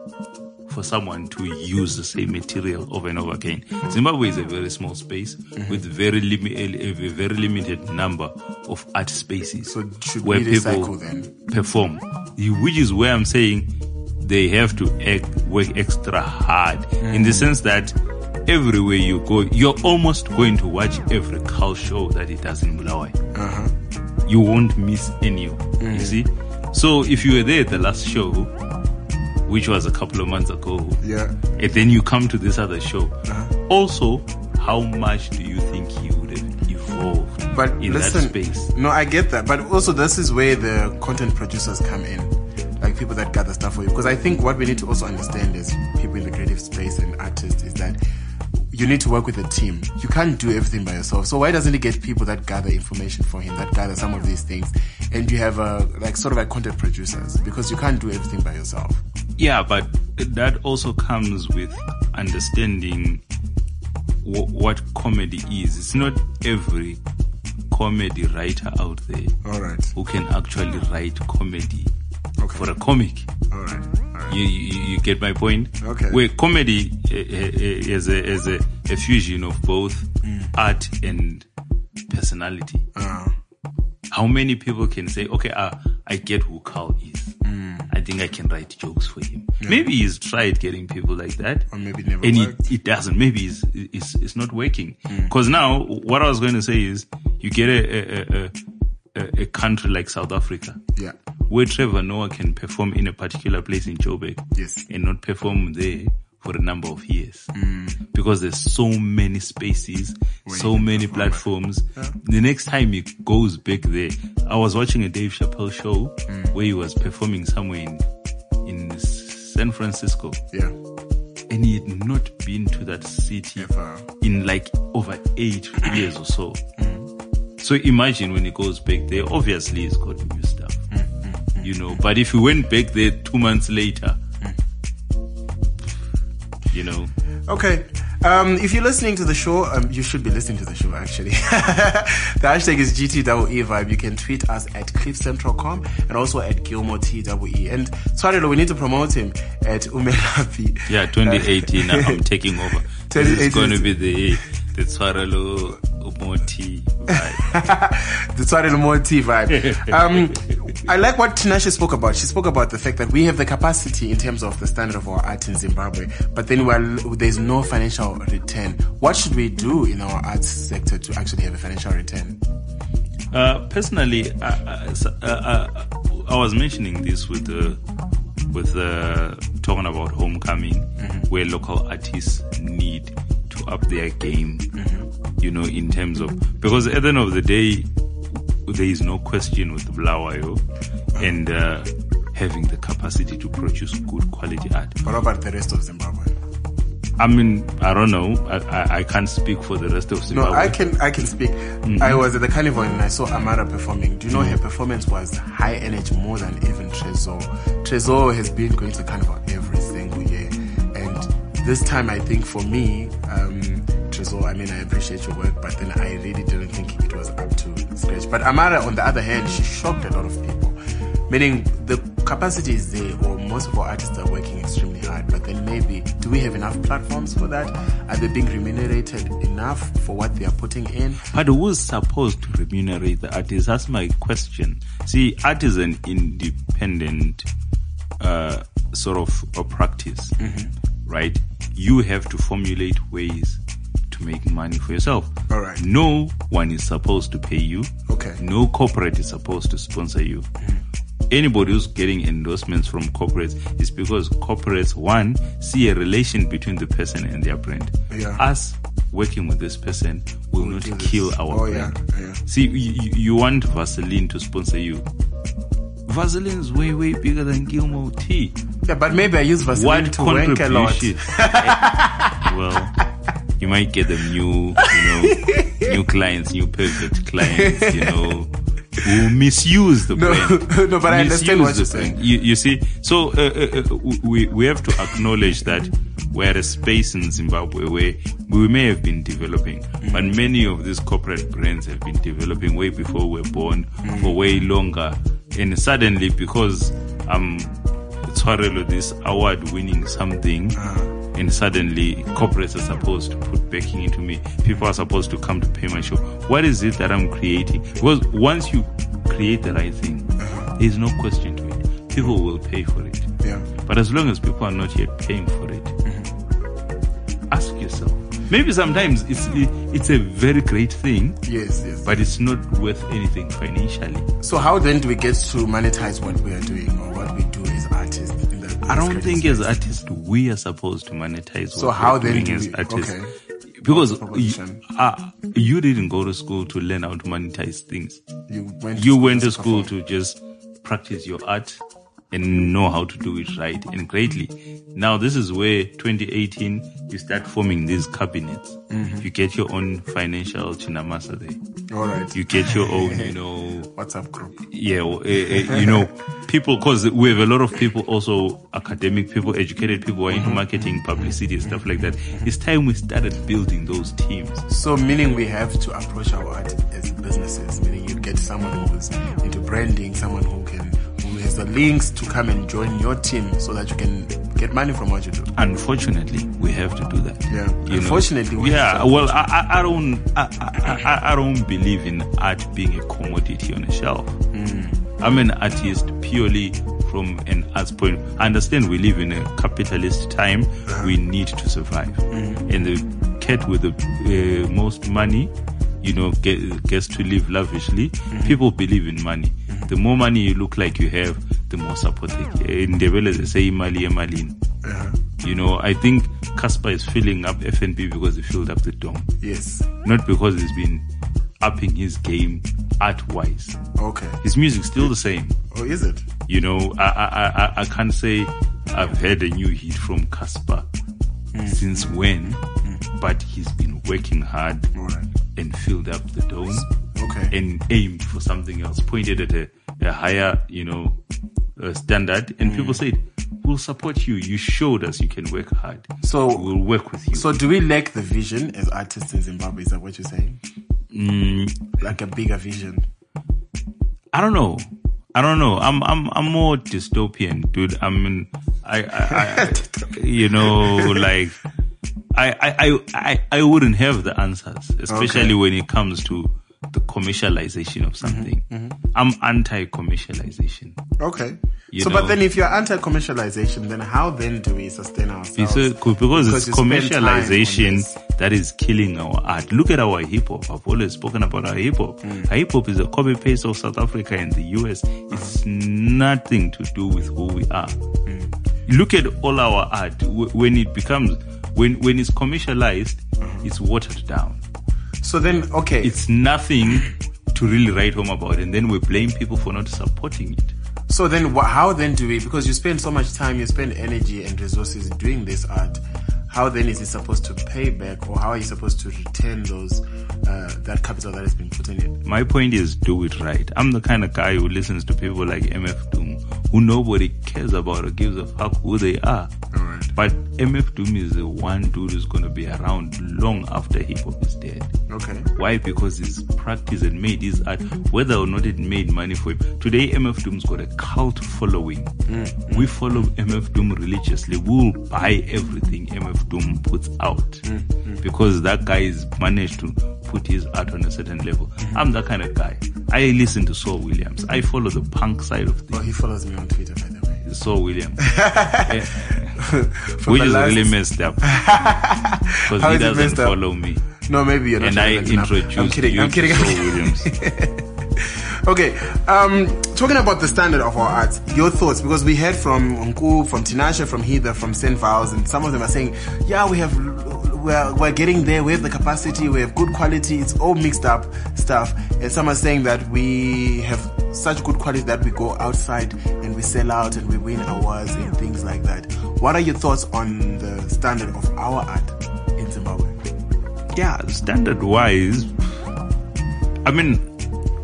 S3: for someone to use the same material over and over again. Zimbabwe is a very small space with very limi- a, very limited number of art spaces
S2: So should
S3: where
S2: we
S3: people
S2: then?
S3: perform. Which is where I'm saying they have to act, work extra hard in the mm. sense that everywhere you go, you're almost going to watch every cow show that it does in Bulawayo. Uh-huh. You won't miss any. You mm. see? So if you were there at the last show, which was a couple of months ago,
S2: yeah.
S3: and then you come to this other show, uh-huh. also, how much do you think you would have evolved
S2: But
S3: in
S2: listen,
S3: that space?
S2: no, I get that. But also, this is where the content producers come in, like people that gather stuff for you. Because I think what we need to also understand as people in the creative space and artists is that you need to work with a team. You can't do everything by yourself. So why doesn't he get people that gather information for him, that gather some of these things, and you have a like sort of like content producers because you can't do everything by yourself.
S3: Yeah, but that also comes with understanding w- what comedy is. It's not every comedy writer out there
S2: All right.
S3: who can actually write comedy
S2: Okay.
S3: for a comic.
S2: All right. All right.
S3: You, you, you get my point?
S2: Okay.
S3: Where comedy eh, eh, eh, is a, is a, a fusion of both
S2: Mm.
S3: art and personality.
S2: Uh,
S3: How many people can say, okay, uh, I get who Carl is.
S2: Mm.
S3: I think I can write jokes for him. Maybe he's tried getting people like that.
S2: Or maybe never
S3: and
S2: worked. Mm.
S3: it, it doesn't. Maybe it's, it's, it's not working. Cause now what I was going to say is you get a, a, a, a, a country like South Africa
S2: yeah.
S3: where Trevor Noah can perform in a particular place in Joburg
S2: Yes.
S3: and not perform there for a number of years
S2: Mm.
S3: because there's so many spaces,
S2: Where
S3: so many platforms. The next time he goes back there, I was watching a Dave Chappelle show
S2: Mm.
S3: where he was performing somewhere in in San Francisco,
S2: Yeah.
S3: and he had not been to that city
S2: Ever.
S3: in like over eight years or so.
S2: Mm.
S3: So imagine when he goes back there, obviously he's got new stuff,
S2: Mm,
S3: you know. But if he went back there two months later, you know,
S2: Okay. Um, if you're listening to the show, um, you should be listening to the show actually. the hashtag is GTWE vibe. You can tweet us at cliffcentral.com and also at Gilmore TWE. And sorry, we need to promote him at Umelaphi.
S3: yeah, 2018, I'm taking over. This is going to be the the Tswarelo Moti vibe.
S2: the Tswari Lumoti vibe. Um, I like what Tinashe spoke about. She spoke about the fact that we have the capacity in terms of the standard of our art in Zimbabwe, but then there's no financial return. What should we do in our arts sector to actually have a financial return?
S3: Uh, personally, I, I, uh, uh, I was mentioning this with uh, with uh, talking about homecoming, where local artists need to up their game. You know, in terms of because at the end of the day, there is no question with Bulawayo and uh, having the capacity to produce good quality art.
S2: What about the rest of Zimbabwe?
S3: I mean, I don't know. I, I, I can't speak for the rest of
S2: No,
S3: Zimbabwe.
S2: I can I can speak. I was at the carnival and I saw Amara performing. Do you know her performance was high energy more than even Trezor. Trezor has been going to the carnival every single year, and this time I think for me, um, Trezor. I mean, I appreciate your work, but then I really didn't think it was up to scratch. But Amara, on the other hand, she shocked a lot of people. Meaning the capacity is there, or most of our artists are working extremely hard. But then maybe, do we have enough platforms for that? Are they being remunerated enough for what they are putting in?
S3: But who's supposed to remunerate the artist? That's my question. See, art is an independent uh, sort of a practice, right? You have to formulate ways to make money for yourself.
S2: All right.
S3: No one is supposed to pay you.
S2: Okay.
S3: No corporate is supposed to sponsor you. Mm. Anybody who's getting endorsements from corporates is because corporates, one, see a relation between the person and their brand.
S2: Yeah.
S3: Us working with this person will
S2: We'll
S3: not
S2: this.
S3: kill our
S2: Oh, yeah,
S3: brand.
S2: yeah.
S3: See, you, you- want Vaseline to sponsor you. Vaseline is way, way bigger than Gilmore T.
S2: Yeah, but maybe I use Vaseline
S3: What
S2: to wank a lot.
S3: well, you might get them new, you know, new clients, new perfect clients, you know, who misuse the
S2: No,
S3: brand.
S2: no, but I understand what you're saying.
S3: You, you see, so uh, uh, uh, we we have to acknowledge that we're at a space in Zimbabwe where we may have been developing,
S2: Mm.
S3: but many of these corporate brands have been developing way before we were born,
S2: Mm.
S3: for way longer, and suddenly because I'm Tswarelo this award winning something
S2: Uh-huh.
S3: And suddenly corporates are supposed to put backing into me. People are supposed to come to pay my show. What is it that I'm creating? Because once you create the right thing,
S2: Uh-huh.
S3: there's no question to it. People will pay for it.
S2: Yeah.
S3: But as long as people are not yet paying for it, ask yourself. Maybe sometimes it's it's a very great thing,
S2: Yes, yes.
S3: but it's not worth anything financially.
S2: So how then do we get to monetize what we are doing or what we do as artists? In the, in
S3: I don't think as artists we are supposed to monetize.
S2: So how
S3: we're
S2: then
S3: doing
S2: do
S3: as
S2: we-
S3: artists?
S2: okay.
S3: Because
S2: What's the proposition?
S3: you, uh, you didn't go to school to learn how to monetize things.
S2: You went.
S3: You went to
S2: to
S3: school
S2: perform.
S3: to just practice your art and know how to do it right and greatly. Now, this is where 2018 you start forming these cabinets.
S2: Mm-hmm.
S3: You get your own financial chinamasa there.
S2: All right.
S3: You get your own, you know,
S2: WhatsApp group.
S3: yeah, eh, eh, you know, people, because we have a lot of people, also academic people, educated people who are into marketing, publicity, and stuff like that. It's time we started building those teams.
S2: So, meaning we have to approach our art as businesses. Meaning you get someone who's into branding, someone who can the links to come and join your team, so that you can get money from what you do.
S3: Unfortunately, we have to do that.
S2: Yeah.
S3: You?
S2: Unfortunately, we
S3: yeah.
S2: have to-
S3: Well, I, I, don't, I, I, I- I don't believe in art being a commodity on a shelf.
S2: Mm.
S3: I'm an artist purely from an arts point. I understand we live in a capitalist time.
S2: Uh-huh.
S3: We need to survive,
S2: Mm.
S3: and the cat with the uh, most money, you know, get, gets to live lavishly.
S2: Mm-hmm.
S3: People believe in money. Mm-hmm. The more money you look like you have, the more support they get. Eh, in the they say mali malin. You know, I think Cassper is filling up FNB because he filled up the dome,
S2: Yes.
S3: not because he's been upping his game art wise.
S2: Okay.
S3: His music's still the same.
S2: Oh, is it?
S3: You know, I I, I, I can't say I've heard a new hit from Cassper mm. since when, mm. but he's been working hard
S2: All right.
S3: And filled up the dome
S2: Okay.
S3: and aimed for something else, pointed at a, a higher, you know, uh, standard, and people said, "We'll support you. You showed us you can work hard,
S2: So-
S3: we'll work with you."
S2: So, do we lack the vision as artists in Zimbabwe? Is that what you're saying?
S3: Mm,
S2: Like a bigger vision?
S3: I don't know. I don't know. I'm I'm I'm more dystopian, dude. I mean, I, I, I you know, like I, I I I wouldn't have the answers, especially
S2: Okay.
S3: when it comes to the commercialization of something. I'm anti-commercialization.
S2: Okay.
S3: You
S2: so,
S3: know.
S2: but then if you're anti-commercialization, then how then do we sustain ourselves?
S3: It's a, because, it's
S2: you spend time on
S3: commercialization that is killing our art. Look at our hip hop. I've always spoken about our hip hop.
S2: Mm.
S3: Our hip hop is a copy paste of South Africa and the US. It's nothing to do with who we are.
S2: Mm.
S3: Look at all our art. When it becomes, when, when it's commercialized,
S2: Mm-hmm.
S3: it's watered down.
S2: So then, okay.
S3: It's nothing to really write home about. And then we blame people for not supporting it.
S2: So then, wha how then do we? Because you spend so much time, you spend energy and resources doing this art. How then is it supposed to pay back, or how are you supposed to return those uh, that capital that has been put in it?
S3: My point is do it right. I'm the kind of guy who listens to people like MF Doom, who nobody cares about or gives a fuck who they are.
S2: Alright.
S3: But MF Doom is the one dude who's gonna be around long after hip hop is dead.
S2: Okay.
S3: Why? Because he's practiced and made his art, whether or not it made money for him. Today, MF Doom's got a cult following. Mm-hmm. We follow MF Doom religiously. We'll buy everything MF Doom puts out mm-hmm. because that guy has managed to put his art on a certain level. I'm that kind of guy. I listen to Saul Williams. I follow the punk side of things.
S2: Oh, he follows me on Twitter, by the way.
S3: Saul Williams, Eh, which is
S2: last-
S3: really messed up because he doesn't follow me.
S2: No, maybe you're not.
S3: And I introduced
S2: I'm kidding.
S3: you
S2: I'm kidding.
S3: to
S2: I'm
S3: Saul
S2: kidding.
S3: Williams.
S2: Okay, um, talking about the standard of our art, your thoughts, because we heard from Unku, from Tinashe, from Heather, from St. Valz, and some of them are saying, yeah, we have, we're, we're getting there, we have the capacity, we have good quality, it's all mixed up stuff. And some are saying that we have such good quality that we go outside and we sell out and we win awards and things like that. What are your thoughts on the standard of our art in Zimbabwe?
S3: yeah, standard wise, I mean,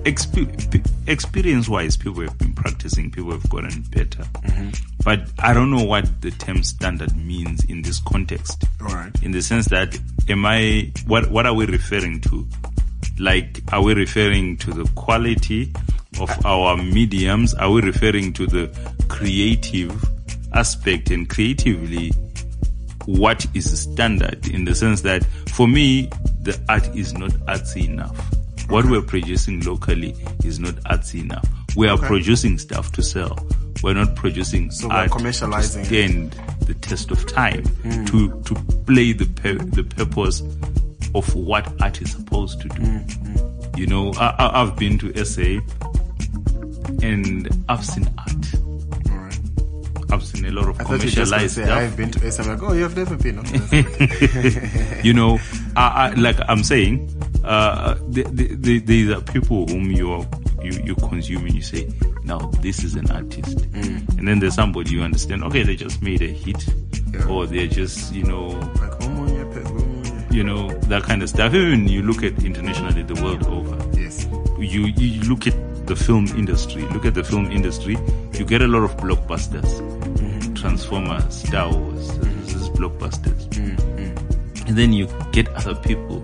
S3: exp- experience wise, people have been practicing, people have gotten better. Mm-hmm. But I don't know what the term standard means in this context.
S2: Right.
S3: In the sense that, am I, what, what are we referring to? Like, are we referring to the quality of our mediums? Are we referring to the creative aspect and creatively what is standard in the sense that for me the art is not artsy enough what we're producing locally is not artsy enough we are producing stuff to sell we're not producing
S2: So we're
S3: art
S2: commercializing
S3: to stand the test of time mm. to to play the pur- the purpose of what art is supposed to do mm, mm. you know I, I, i've been to sa and i've seen art
S2: right.
S3: I've seen a lot of
S2: I thought you just
S3: commercialized stuff.
S2: I've been to SM. Like, oh, you've never been. Okay.
S3: you know, I, I, like I'm saying, uh, the, the, the, these are people whom you're you, you consume and you say, now this is an artist. Mm. And then there's somebody you understand, okay, they just made a hit
S2: Yeah.
S3: or they're just, you know,
S2: oh,
S3: you know, that kind of stuff. Even you look at internationally the world over.
S2: Yes.
S3: you, you look at the film industry, look at the film industry, you get a lot of blockbusters. Mm-hmm. Transformers, Star Wars, mm-hmm. this is blockbusters. Mm-hmm. And then you get other people,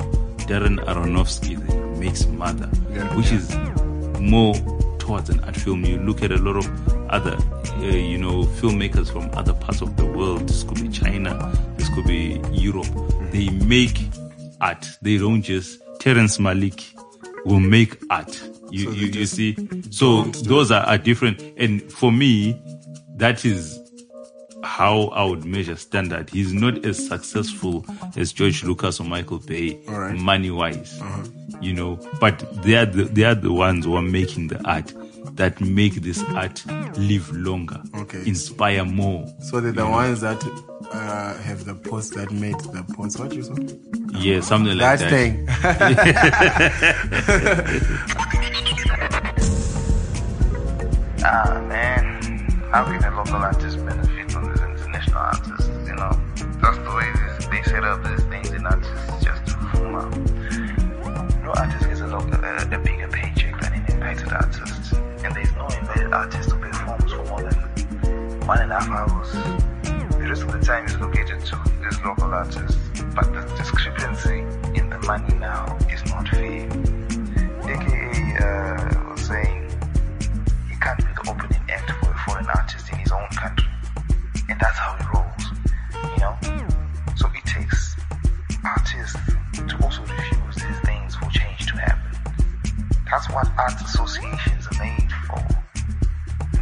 S3: Darren Aronofsky makes Mother,
S2: Yeah,
S3: which
S2: yeah.
S3: is more towards an art film. You look at a lot of other, uh, you know, filmmakers from other parts of the world. This could be China, this could be Europe. They make art. They don't just Terrence Malick will make art. You
S2: So
S3: you, you see, so those are, are different. And for me, that is how I would measure standard. He's not as successful as George Lucas or Michael Bay,
S2: All right.
S3: money wise, you know. But they are the, they are the ones who are making the art that make this art live longer,
S2: Okay.
S3: inspire more.
S2: So they're the ones that uh, have the post that made the post. What you saw?
S3: Yeah, something like
S2: that
S3: that.
S2: thing.
S7: Ah, man. How can a local artist benefit artists? You know, that's the way this, they set up these things in artists just to fool out. No artist gets a, local, a, a bigger paycheck than an invited artist. And there's no invited artist who performs for more than one and a half hours. The rest of the time is located to these local artists. But the discrepancy in the money now is not fair. AKA uh, was saying he can't be the opening act for a foreign artist in his own country. And that's how That's what arts associations are made for.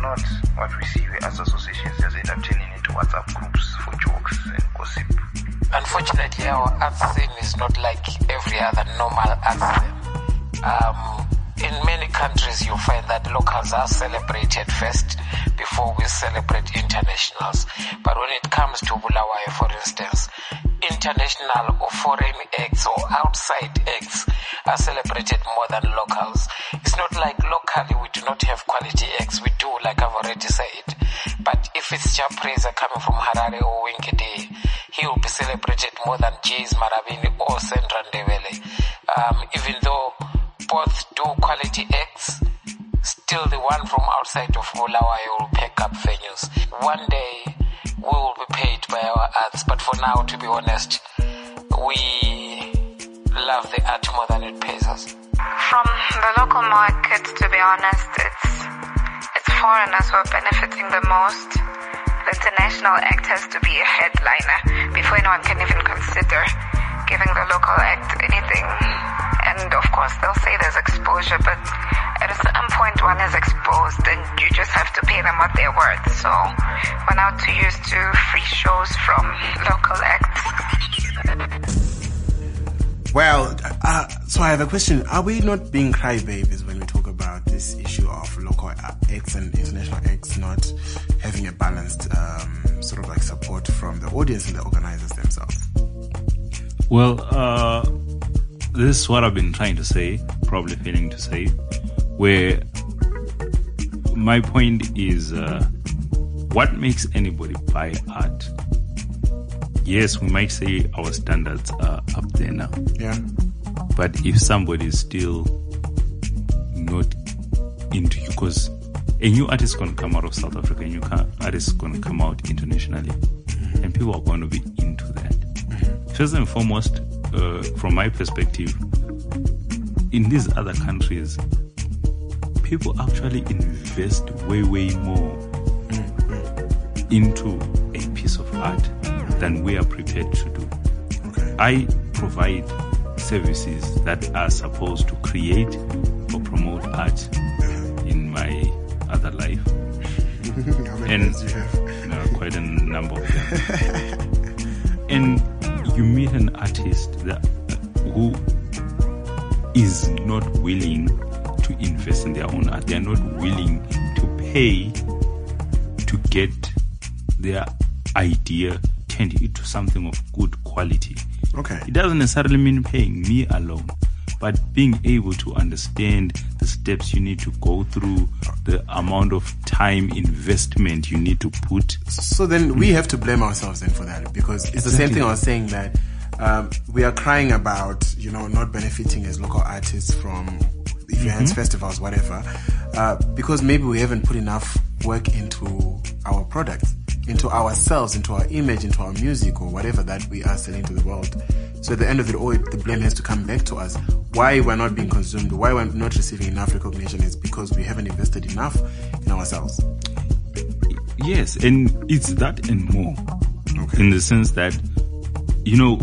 S7: Not what we see arts associations just end up turning into WhatsApp groups for jokes and gossip.
S5: Unfortunately, our arts scene is not like every other normal arts scene. Um, in many countries, you find that locals are celebrated first before we celebrate internationals. But when it comes to Bulawayo, for instance, international or foreign acts or outside acts are celebrated more than locals. It's not like locally we do not have quality acts. We do, like I've already said. But if it's Jah Prayzah coming from Harare or Winky D, he will be celebrated more than Jeys Marabini or Sandra Ndebele. Um, even though both do quality acts, still the one from outside of Bulawayo will pick up venues. One day we will be paid by our arts, but for now, to be honest, we love the art more than it pays us.
S4: From the local market, to be honest, it's it's foreigners who are benefiting the most. The international act has to be a headliner before anyone can even consider giving the local act anything. And of course, they'll say there's exposure, but at a certain point, one is exposed, and you just have to pay them what they're worth. So we're now too used to free shows from local acts.
S2: Well, uh, so I have a question. Are we not being crybabies when we talk about this issue of local acts and international acts not having a balanced um, sort of like support from the audience and the organizers themselves?
S3: Well, uh, this is what I've been trying to say, probably failing to say, where my point is uh, what makes anybody buy art? Yes, we might say our standards are up there now,
S2: Yeah.
S3: but if somebody is still not into you, because a new artist going to come out of South Africa, a new artist is going to come out internationally, and people are going to be into that. First and foremost, uh, from my perspective, in these other countries, people actually invest way, way more into a piece of art than we are prepared to do.
S2: Okay.
S3: I provide services that are supposed to create or promote art in my other life. And-
S2: you have?
S3: There quite a number of them. and you meet an artist that who is not willing to invest in their own art. They are not willing to pay to get their idea turned into something of good quality.
S2: Okay.
S3: It doesn't necessarily mean paying me alone, but being able to understand the steps you need to go through, the amount of time investment you need to put.
S2: So then we have to blame ourselves then for that because it's the same thing I was saying that um, we are crying about, you know, not benefiting as local artists from events, festivals, whatever, uh, because maybe we haven't put enough work into our products, into ourselves, into our image, into our music or whatever that we are selling to the world. So at the end of it all, the blame has to come back to us. Why we're not being consumed, why we're not receiving enough recognition is because we haven't invested enough in ourselves.
S3: Yes, and it's that and more.
S2: Okay.
S3: In the sense that, you know,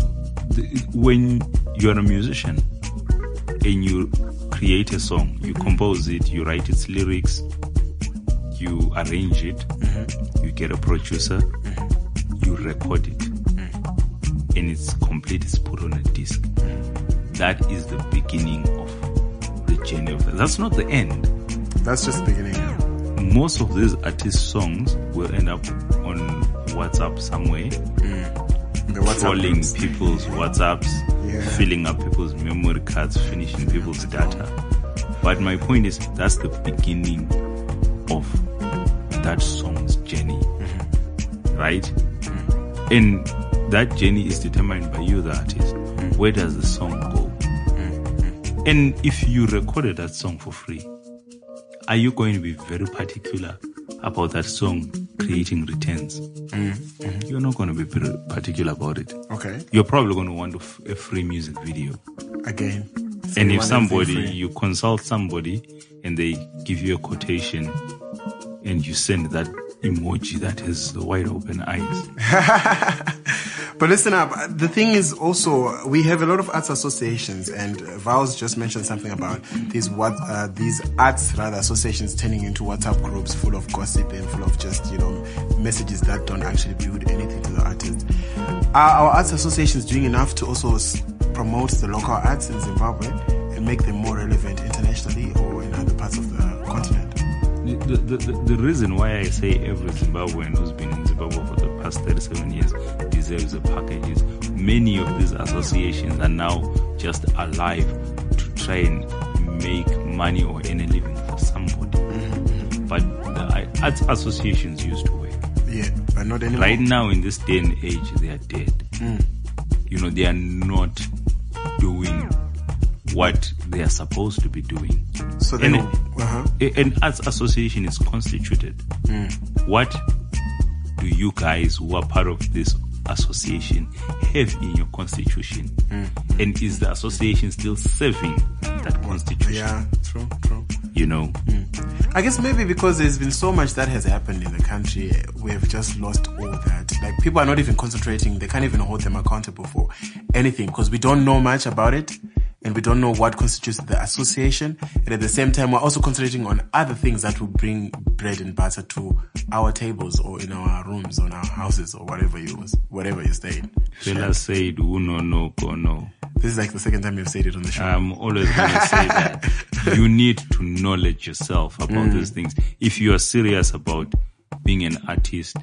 S3: the, when you're a musician and you create a song, you compose it, you write its lyrics, you arrange it, mm-hmm. you get a producer, mm-hmm. you record it, mm. and it's complete, it's put on a disc. Mm. That is the beginning of the journey of that. That's not the end.
S2: That's just the beginning.
S3: Most of these artist songs will end up on WhatsApp somewhere, mm.
S2: The WhatsApp
S3: trolling
S2: groups.
S3: people's WhatsApps,
S2: Yeah.
S3: filling up people's memory cards, finishing people's data. But my point is, that's the beginning of that song's journey, mm-hmm. right? Mm. And that journey is determined by you, the artist. Mm. Where does the song go? And if you recorded that song for free, are you going to be very particular about that song creating returns? You're not going to be very particular about it.
S2: Okay.
S3: You're probably going to want a f- a free music video.
S2: Again. So
S3: and if somebody, you consult somebody and they give you a quotation and you send that emoji that has the wide open eyes.
S2: But listen up. The thing is also we have a lot of arts associations, and Valz just mentioned something about these what uh, these arts rather associations turning into WhatsApp groups full of gossip and full of just you know messages that don't actually build anything to the artist. Are our arts associations doing enough to also promote the local arts in Zimbabwe and make them more relevant internationally or in other parts of the continent?
S3: The, the, the, the reason why I say every Zimbabwean who's been in Zimbabwe for the past 37 years deserves a package many of these associations are now just alive to try and make money or earn a living for somebody. Mm-hmm. But the arts associations used to work.
S2: Yeah, but not anymore.
S3: Right now, in this day and age, they are dead. Mm. You know, they are not doing what they are supposed to be doing.
S2: So then,
S3: And-
S2: uh-huh.
S3: An arts association is constituted. Mm. What do you guys who are part of this association have in your constitution? Mm-hmm. And is the association still serving that constitution?
S2: yeah, true, true.
S3: You know, mm.
S2: I guess maybe because there's been so much that has happened in the country, we have just lost all that. Like people are not even concentrating; they can't even hold them accountable for anything because we don't know much about it, and we don't know what constitutes the association. And at the same time, we're also concentrating on other things that will bring bread and butter to our tables or in our rooms, or in our houses, or whatever you whatever you're staying.
S3: Fela said, "Uno no kono."
S2: This is like the second time you've said it on the show.
S3: I'm always going to say that you need to knowledge yourself about mm. these things. If you are serious about being an artist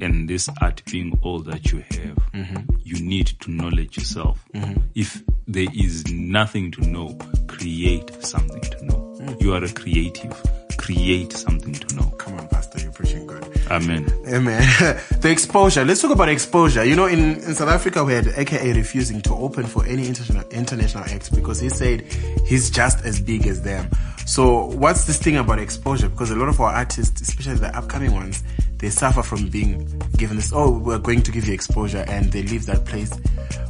S3: and this art being all that you have, mm-hmm. you need to knowledge yourself. Mm-hmm. If there is nothing to know, create something to know. Mm. You are a creative. Create something to know.
S2: Come on, Pastor, you're preaching good.
S3: Amen.
S2: Amen. the exposure. Let's talk about exposure. You know, in, in South Africa, we had AKA refusing to open for any international international acts because he said he's just as big as them. So, what's this thing about exposure? Because a lot of our artists, especially the upcoming ones, they suffer from being given this. Oh, we're going to give you exposure, and they leave that place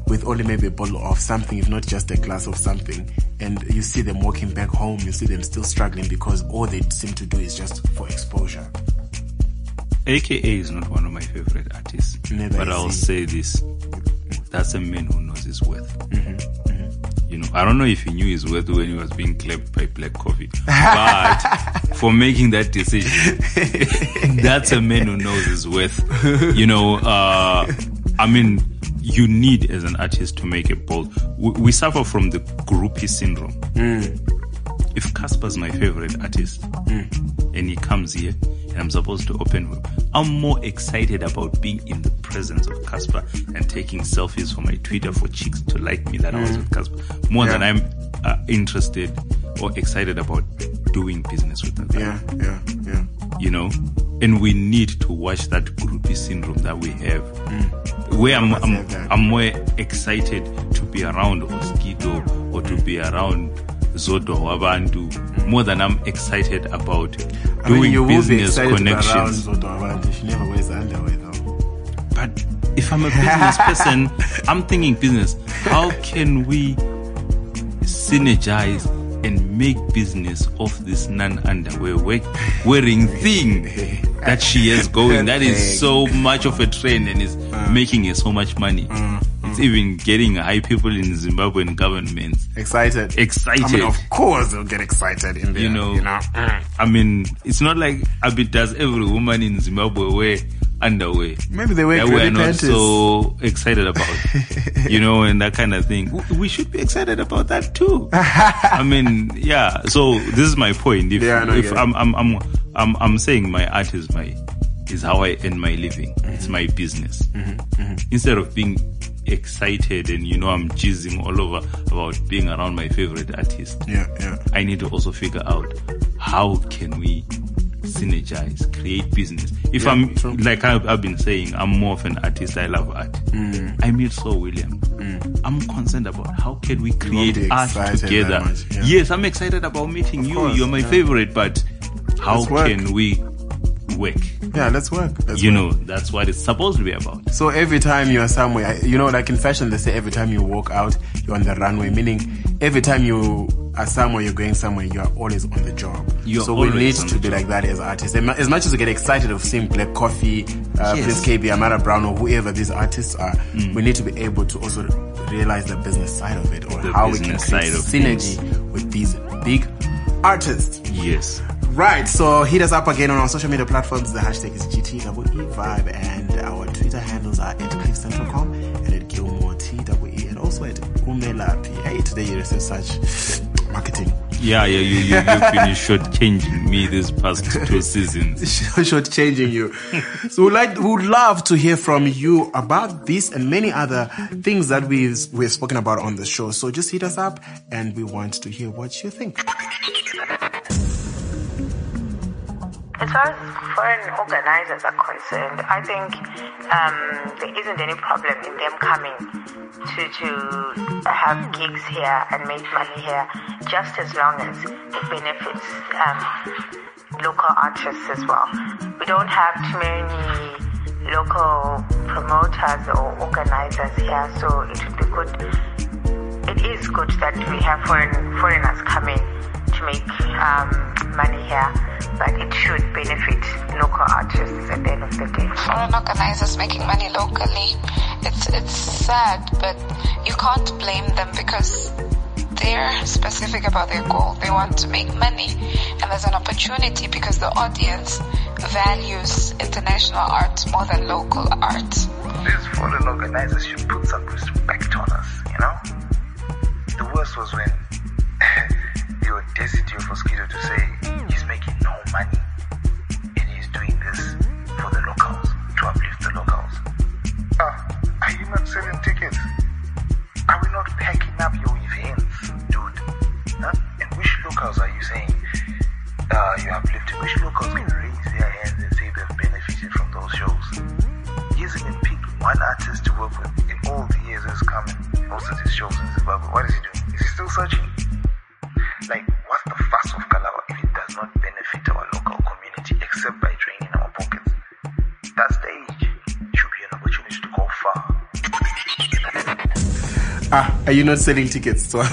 S2: with only maybe a bottle of something, if not just a glass of something. And you see them walking back home. You see them still struggling because all they seem to do is just for exposure.
S3: AKA is not one of my favorite artists,
S2: Neither
S3: but I'll say this: that's a man who knows his worth.
S2: Mm-hmm,
S3: You know, I don't know if he knew his worth when he was being clapped by Black Coffee, but for making that decision, that's a man who knows his worth. You know, uh, I mean, you need as an artist to make a bold. We, we suffer from the groupie syndrome.
S2: Mm.
S3: If Cassper's my favorite artist, and he comes here and I'm supposed to open I'm more excited about being in the presence of Cassper and taking selfies for my Twitter for chicks to like me that I was with Cassper more than I'm uh, interested or excited about doing business with them.
S2: Yeah, yeah, yeah.
S3: you know, and we need to watch that groupie syndrome that we have. Mm. Where I'm, I'm. I'm more excited to be around Oskido or to be around Zodwa Wabantu mm. more than I'm excited about
S2: I
S3: doing
S2: mean, you will be
S3: business connections.
S2: to be around Zodwa never wears underwear though.
S3: But if I'm a business person, I'm thinking business. How can we synergize and make business of this non-underwear we- wearing thing that she has going? That is so much of a trend and is mm. making her so much money. Mm. It's even getting high people in Zimbabwean government
S2: Excited.
S3: excited.
S2: I mean, of course they'll get excited in there.
S3: You know.
S2: you know. Mm.
S3: I mean, it's not like Abid does every woman in Zimbabwe wear underwear.
S2: Maybe they were
S3: that we're not so excited about, you know, and that kind of thing. We should be excited about that too. I mean, yeah. So this is my point. If,
S2: Yeah,
S3: if
S2: yeah.
S3: I'm, I'm, I'm, I'm, I'm saying my art is my, is how I earn my living. It's my business.
S2: Mm-hmm,
S3: Instead of being excited and you know I'm jizzing all over about being around my favorite artist.
S2: Yeah, yeah.
S3: I need to also figure out how can we synergize, create business. If
S2: Yeah,
S3: I'm
S2: true.
S3: like I've, I've been saying, I'm more of an artist. I love art.
S2: Mm.
S3: I meet Saul William. I'm concerned about how can we create art together.
S2: yeah.
S3: Yes, I'm excited about meeting you.
S2: course,
S3: You're my
S2: yeah.
S3: favorite, but how can we work?
S2: Yeah, let's work. Let's
S3: You
S2: work.
S3: know, that's what it's supposed to be about.
S2: So every time you are somewhere, you know, like in fashion, they say every time you walk out, you're on the runway. Meaning, every time you are somewhere, you're going somewhere, you are always on the job.
S3: You're
S2: so we need to be
S3: job.
S2: like that as artists. As much as we get excited of seeing Black Coffee, uh,
S3: Yes.
S2: Prince Kaybee, Amara Brown, or whoever these artists are,
S3: Mm.
S2: we need to be able to also realize the business side of it, or
S3: The
S2: how we can create
S3: side of
S2: synergy with these big artists.
S3: Yes.
S2: Right, so hit us up again on our social media platforms. The hashtag is GTEE Vibe, and our Twitter handles are at cliffcentral.com and at Gilmore TWE, and also at Umelaphi. Hey, today you received such marketing.
S3: Yeah, yeah. You you you've been shortchanging me this past two seasons.
S2: Short changing you. so we'd like, we would love to hear from you about this and many other things that we've, we've spoken about on the show. So just hit us up and we want to hear what you think.
S6: As far as foreign organizers are concerned, I think um, there isn't any problem in them coming to, to have gigs here and make money here, just as long as it benefits um, local artists as well. We don't have too many local promoters or organizers here, so it would be good. It is good that we have foreign foreigners coming to make um, money here, but it should benefit local artists at the end of the day.
S4: foreign organizers making money locally. It's it's sad, but you can't blame them because they're specific about their goal. They want to make money, and there's an opportunity because the audience values international art more than local art.
S7: These foreign organizers should put some respect on us, you know? The worst was when audacity of Mosquito to say he's making no money and he's doing this for the locals, to uplift the locals. Ah, are you not selling tickets? Are we not packing up your events, dude? Huh? And which locals are you saying uh, you uplifting? Which locals can raise their hands and say they've benefited from those shows? He hasn't even picked one artist to work with in all the years he's come and hosted his shows in Zimbabwe. What is he doing? Is he still searching?
S2: Ah, are you not selling tickets? So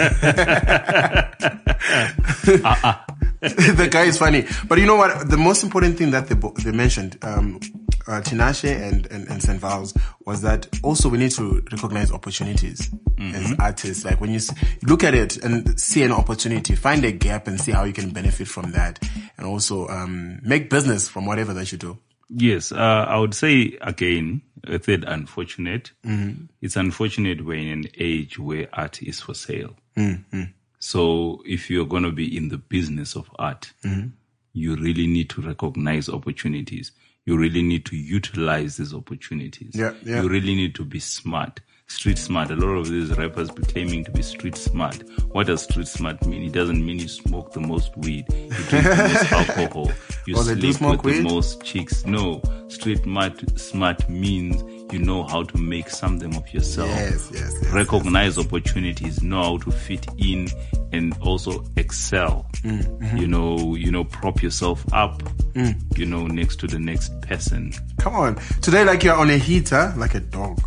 S2: the guy is funny, but you know what? The most important thing that they they mentioned, um, uh, Tinashe and, and and St. Valz was that also we need to recognize opportunities as artists. Like when you s- look at it and see an opportunity, find a gap and see how you can benefit from that, and also um, make business from whatever that you do.
S3: Yes, uh, I would say again, a third unfortunate. Mm-hmm. It's unfortunate we're in an age where art is for sale. Mm-hmm. So if you're going to be in the business of art, mm-hmm. you really need to recognize opportunities. You you really need to utilize these opportunities.
S2: Yeah, yeah.
S3: You really need to be smart. Street smart. A lot of these rappers be claiming to be street smart. What does street smart mean? It doesn't mean you smoke the most weed, you drink the most alcohol, you
S2: do
S3: sleep
S2: smoke
S3: with
S2: weed?
S3: the most chicks. No, street smart, smart means you know how to make something of yourself
S2: Yes, yes, yes.
S3: recognize opportunities, know how to fit in, and also excel.
S2: Mm-hmm.
S3: You know, you know, prop yourself up.
S2: Mm.
S3: You know, next to the next person.
S2: Come on. Today, like you're on a heater, like a dog.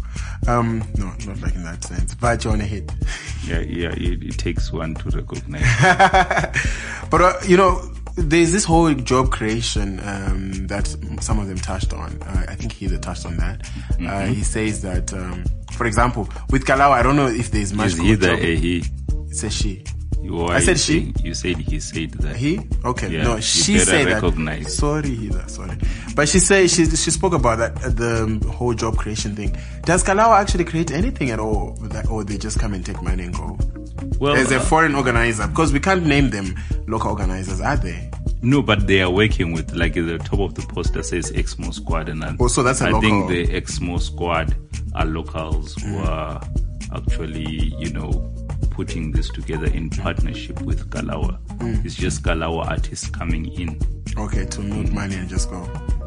S2: Um, no, not like in that sense, but you're on a hit.
S3: Yeah, yeah. It, it takes one to recognize.
S2: But uh, you know, there's this whole job creation um, that some of them touched on. Uh, I think Heather touched on that.
S3: Mm-hmm.
S2: Uh, he says that, um, for example, with Kalawa, I don't know if there's much.
S3: Is
S2: good
S3: either a he?
S2: It's a she. I said she.
S3: You said he said that.
S2: He? Okay.
S3: Yeah,
S2: no, she said
S3: recognize.
S2: that. Sorry, Heather. Sorry. But she said she she spoke about that uh, the whole job creation thing. Does Kalawa actually create anything at all, that, or they just come and take money and go?
S3: Well,
S2: As a
S3: uh,
S2: foreign organizer, because we can't name them local organizers, are they?
S3: No, but they are working with like the top of the poster says Exmo Squad, and I,
S2: Oh, so that's a
S3: I
S2: local-
S3: think the Exmo Squad are locals who are actually, you know, putting this together in partnership with Kalawa. Mm. It's just Kalawa artists coming in.
S2: Okay, to move money and just go.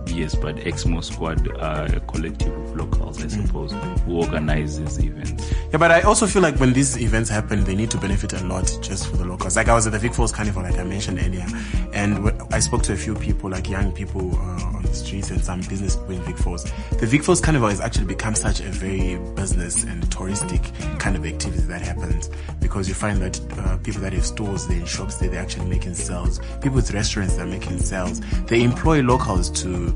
S3: Yes, but Exmo Squad are a collective of locals, I suppose, who organize these events.
S2: Yeah, but I also feel like when these events happen, they need to benefit a lot just for the locals. Like I was at the Vic Falls Carnival, like I mentioned earlier, and I spoke to a few people, like young people uh, on the streets and some business people in Vic Falls. The Vic Falls Carnival has actually become such a very business and touristic kind of activity that happens because you find that uh, people that have stores, they're in shops they're actually making sales. People with restaurants, they're making sales. They employ locals to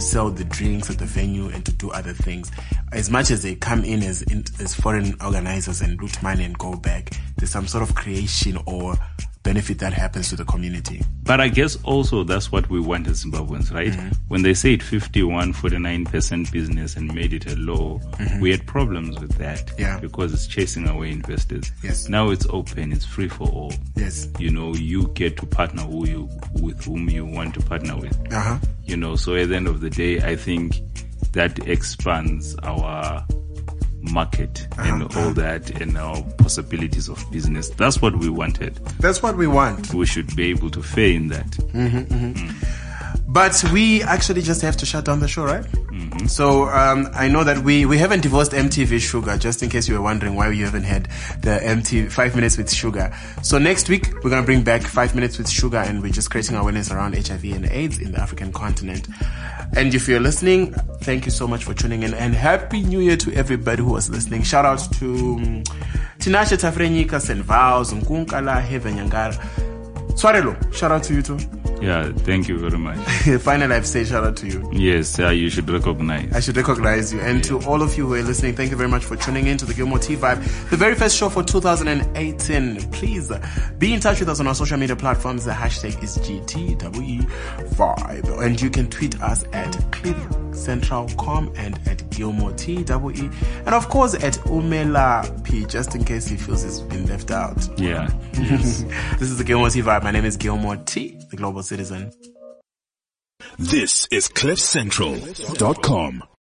S2: sell the drinks at the venue and to do other things. As much as they come in as as foreign organizers and loot money and go back, there's some sort of creation or benefit that happens to the community.
S3: But I guess also that's what we want as Zimbabweans, right? When they said 51, 49% business and made it a law, we had problems with that.
S2: Yeah.
S3: Because it's chasing away investors.
S2: Yes.
S3: Now it's open, it's free for all.
S2: Yes.
S3: You know, you get to partner who you, with whom you want to partner with.
S2: Uh huh.
S3: You know, so at the end of the day, I think that expands our market and uh-huh. all that and our possibilities of business. That's what we wanted.
S2: That's what we want.
S3: We should be able to fare in that. Mm-hmm, mm-hmm. Mm.
S2: But we actually just have to shut down the show, right? Mm-hmm. So um, I know that we, we haven't divorced MTV Shuga, just in case you were wondering why you haven't had the MTV Five Minutes with Shuga. So next week we're gonna bring back Five Minutes with Shuga, and we're just creating awareness around HIV and AIDS in the African continent. And if you're listening, thank you so much for tuning in, and happy New Year to everybody who was listening. Shout out to um, Tinashe Tafirenyika, St. Valz, Nkunkala, Heather Nyangari. Tswarelo, shout out to you too.
S3: Yeah, thank you very much.
S2: Finally, I've said shout out to you.
S3: Yes, uh, you should recognize.
S2: I should recognize you. And to all of you who are listening, thank you very much for tuning in to the Gilmore T Vibe, the very first show for 2018. Please be in touch with us on our social media platforms. The hashtag is GTWE5. And you can tweet us at CliffCentral.com and at Gilmore TWE. And of course at Umelaphi, just in case he feels he's been left out.
S3: Yeah. Yes.
S2: This is the Gilmore T Vibe. My name is Gilmore T, the global citizen.
S1: This is CliffCentral.com.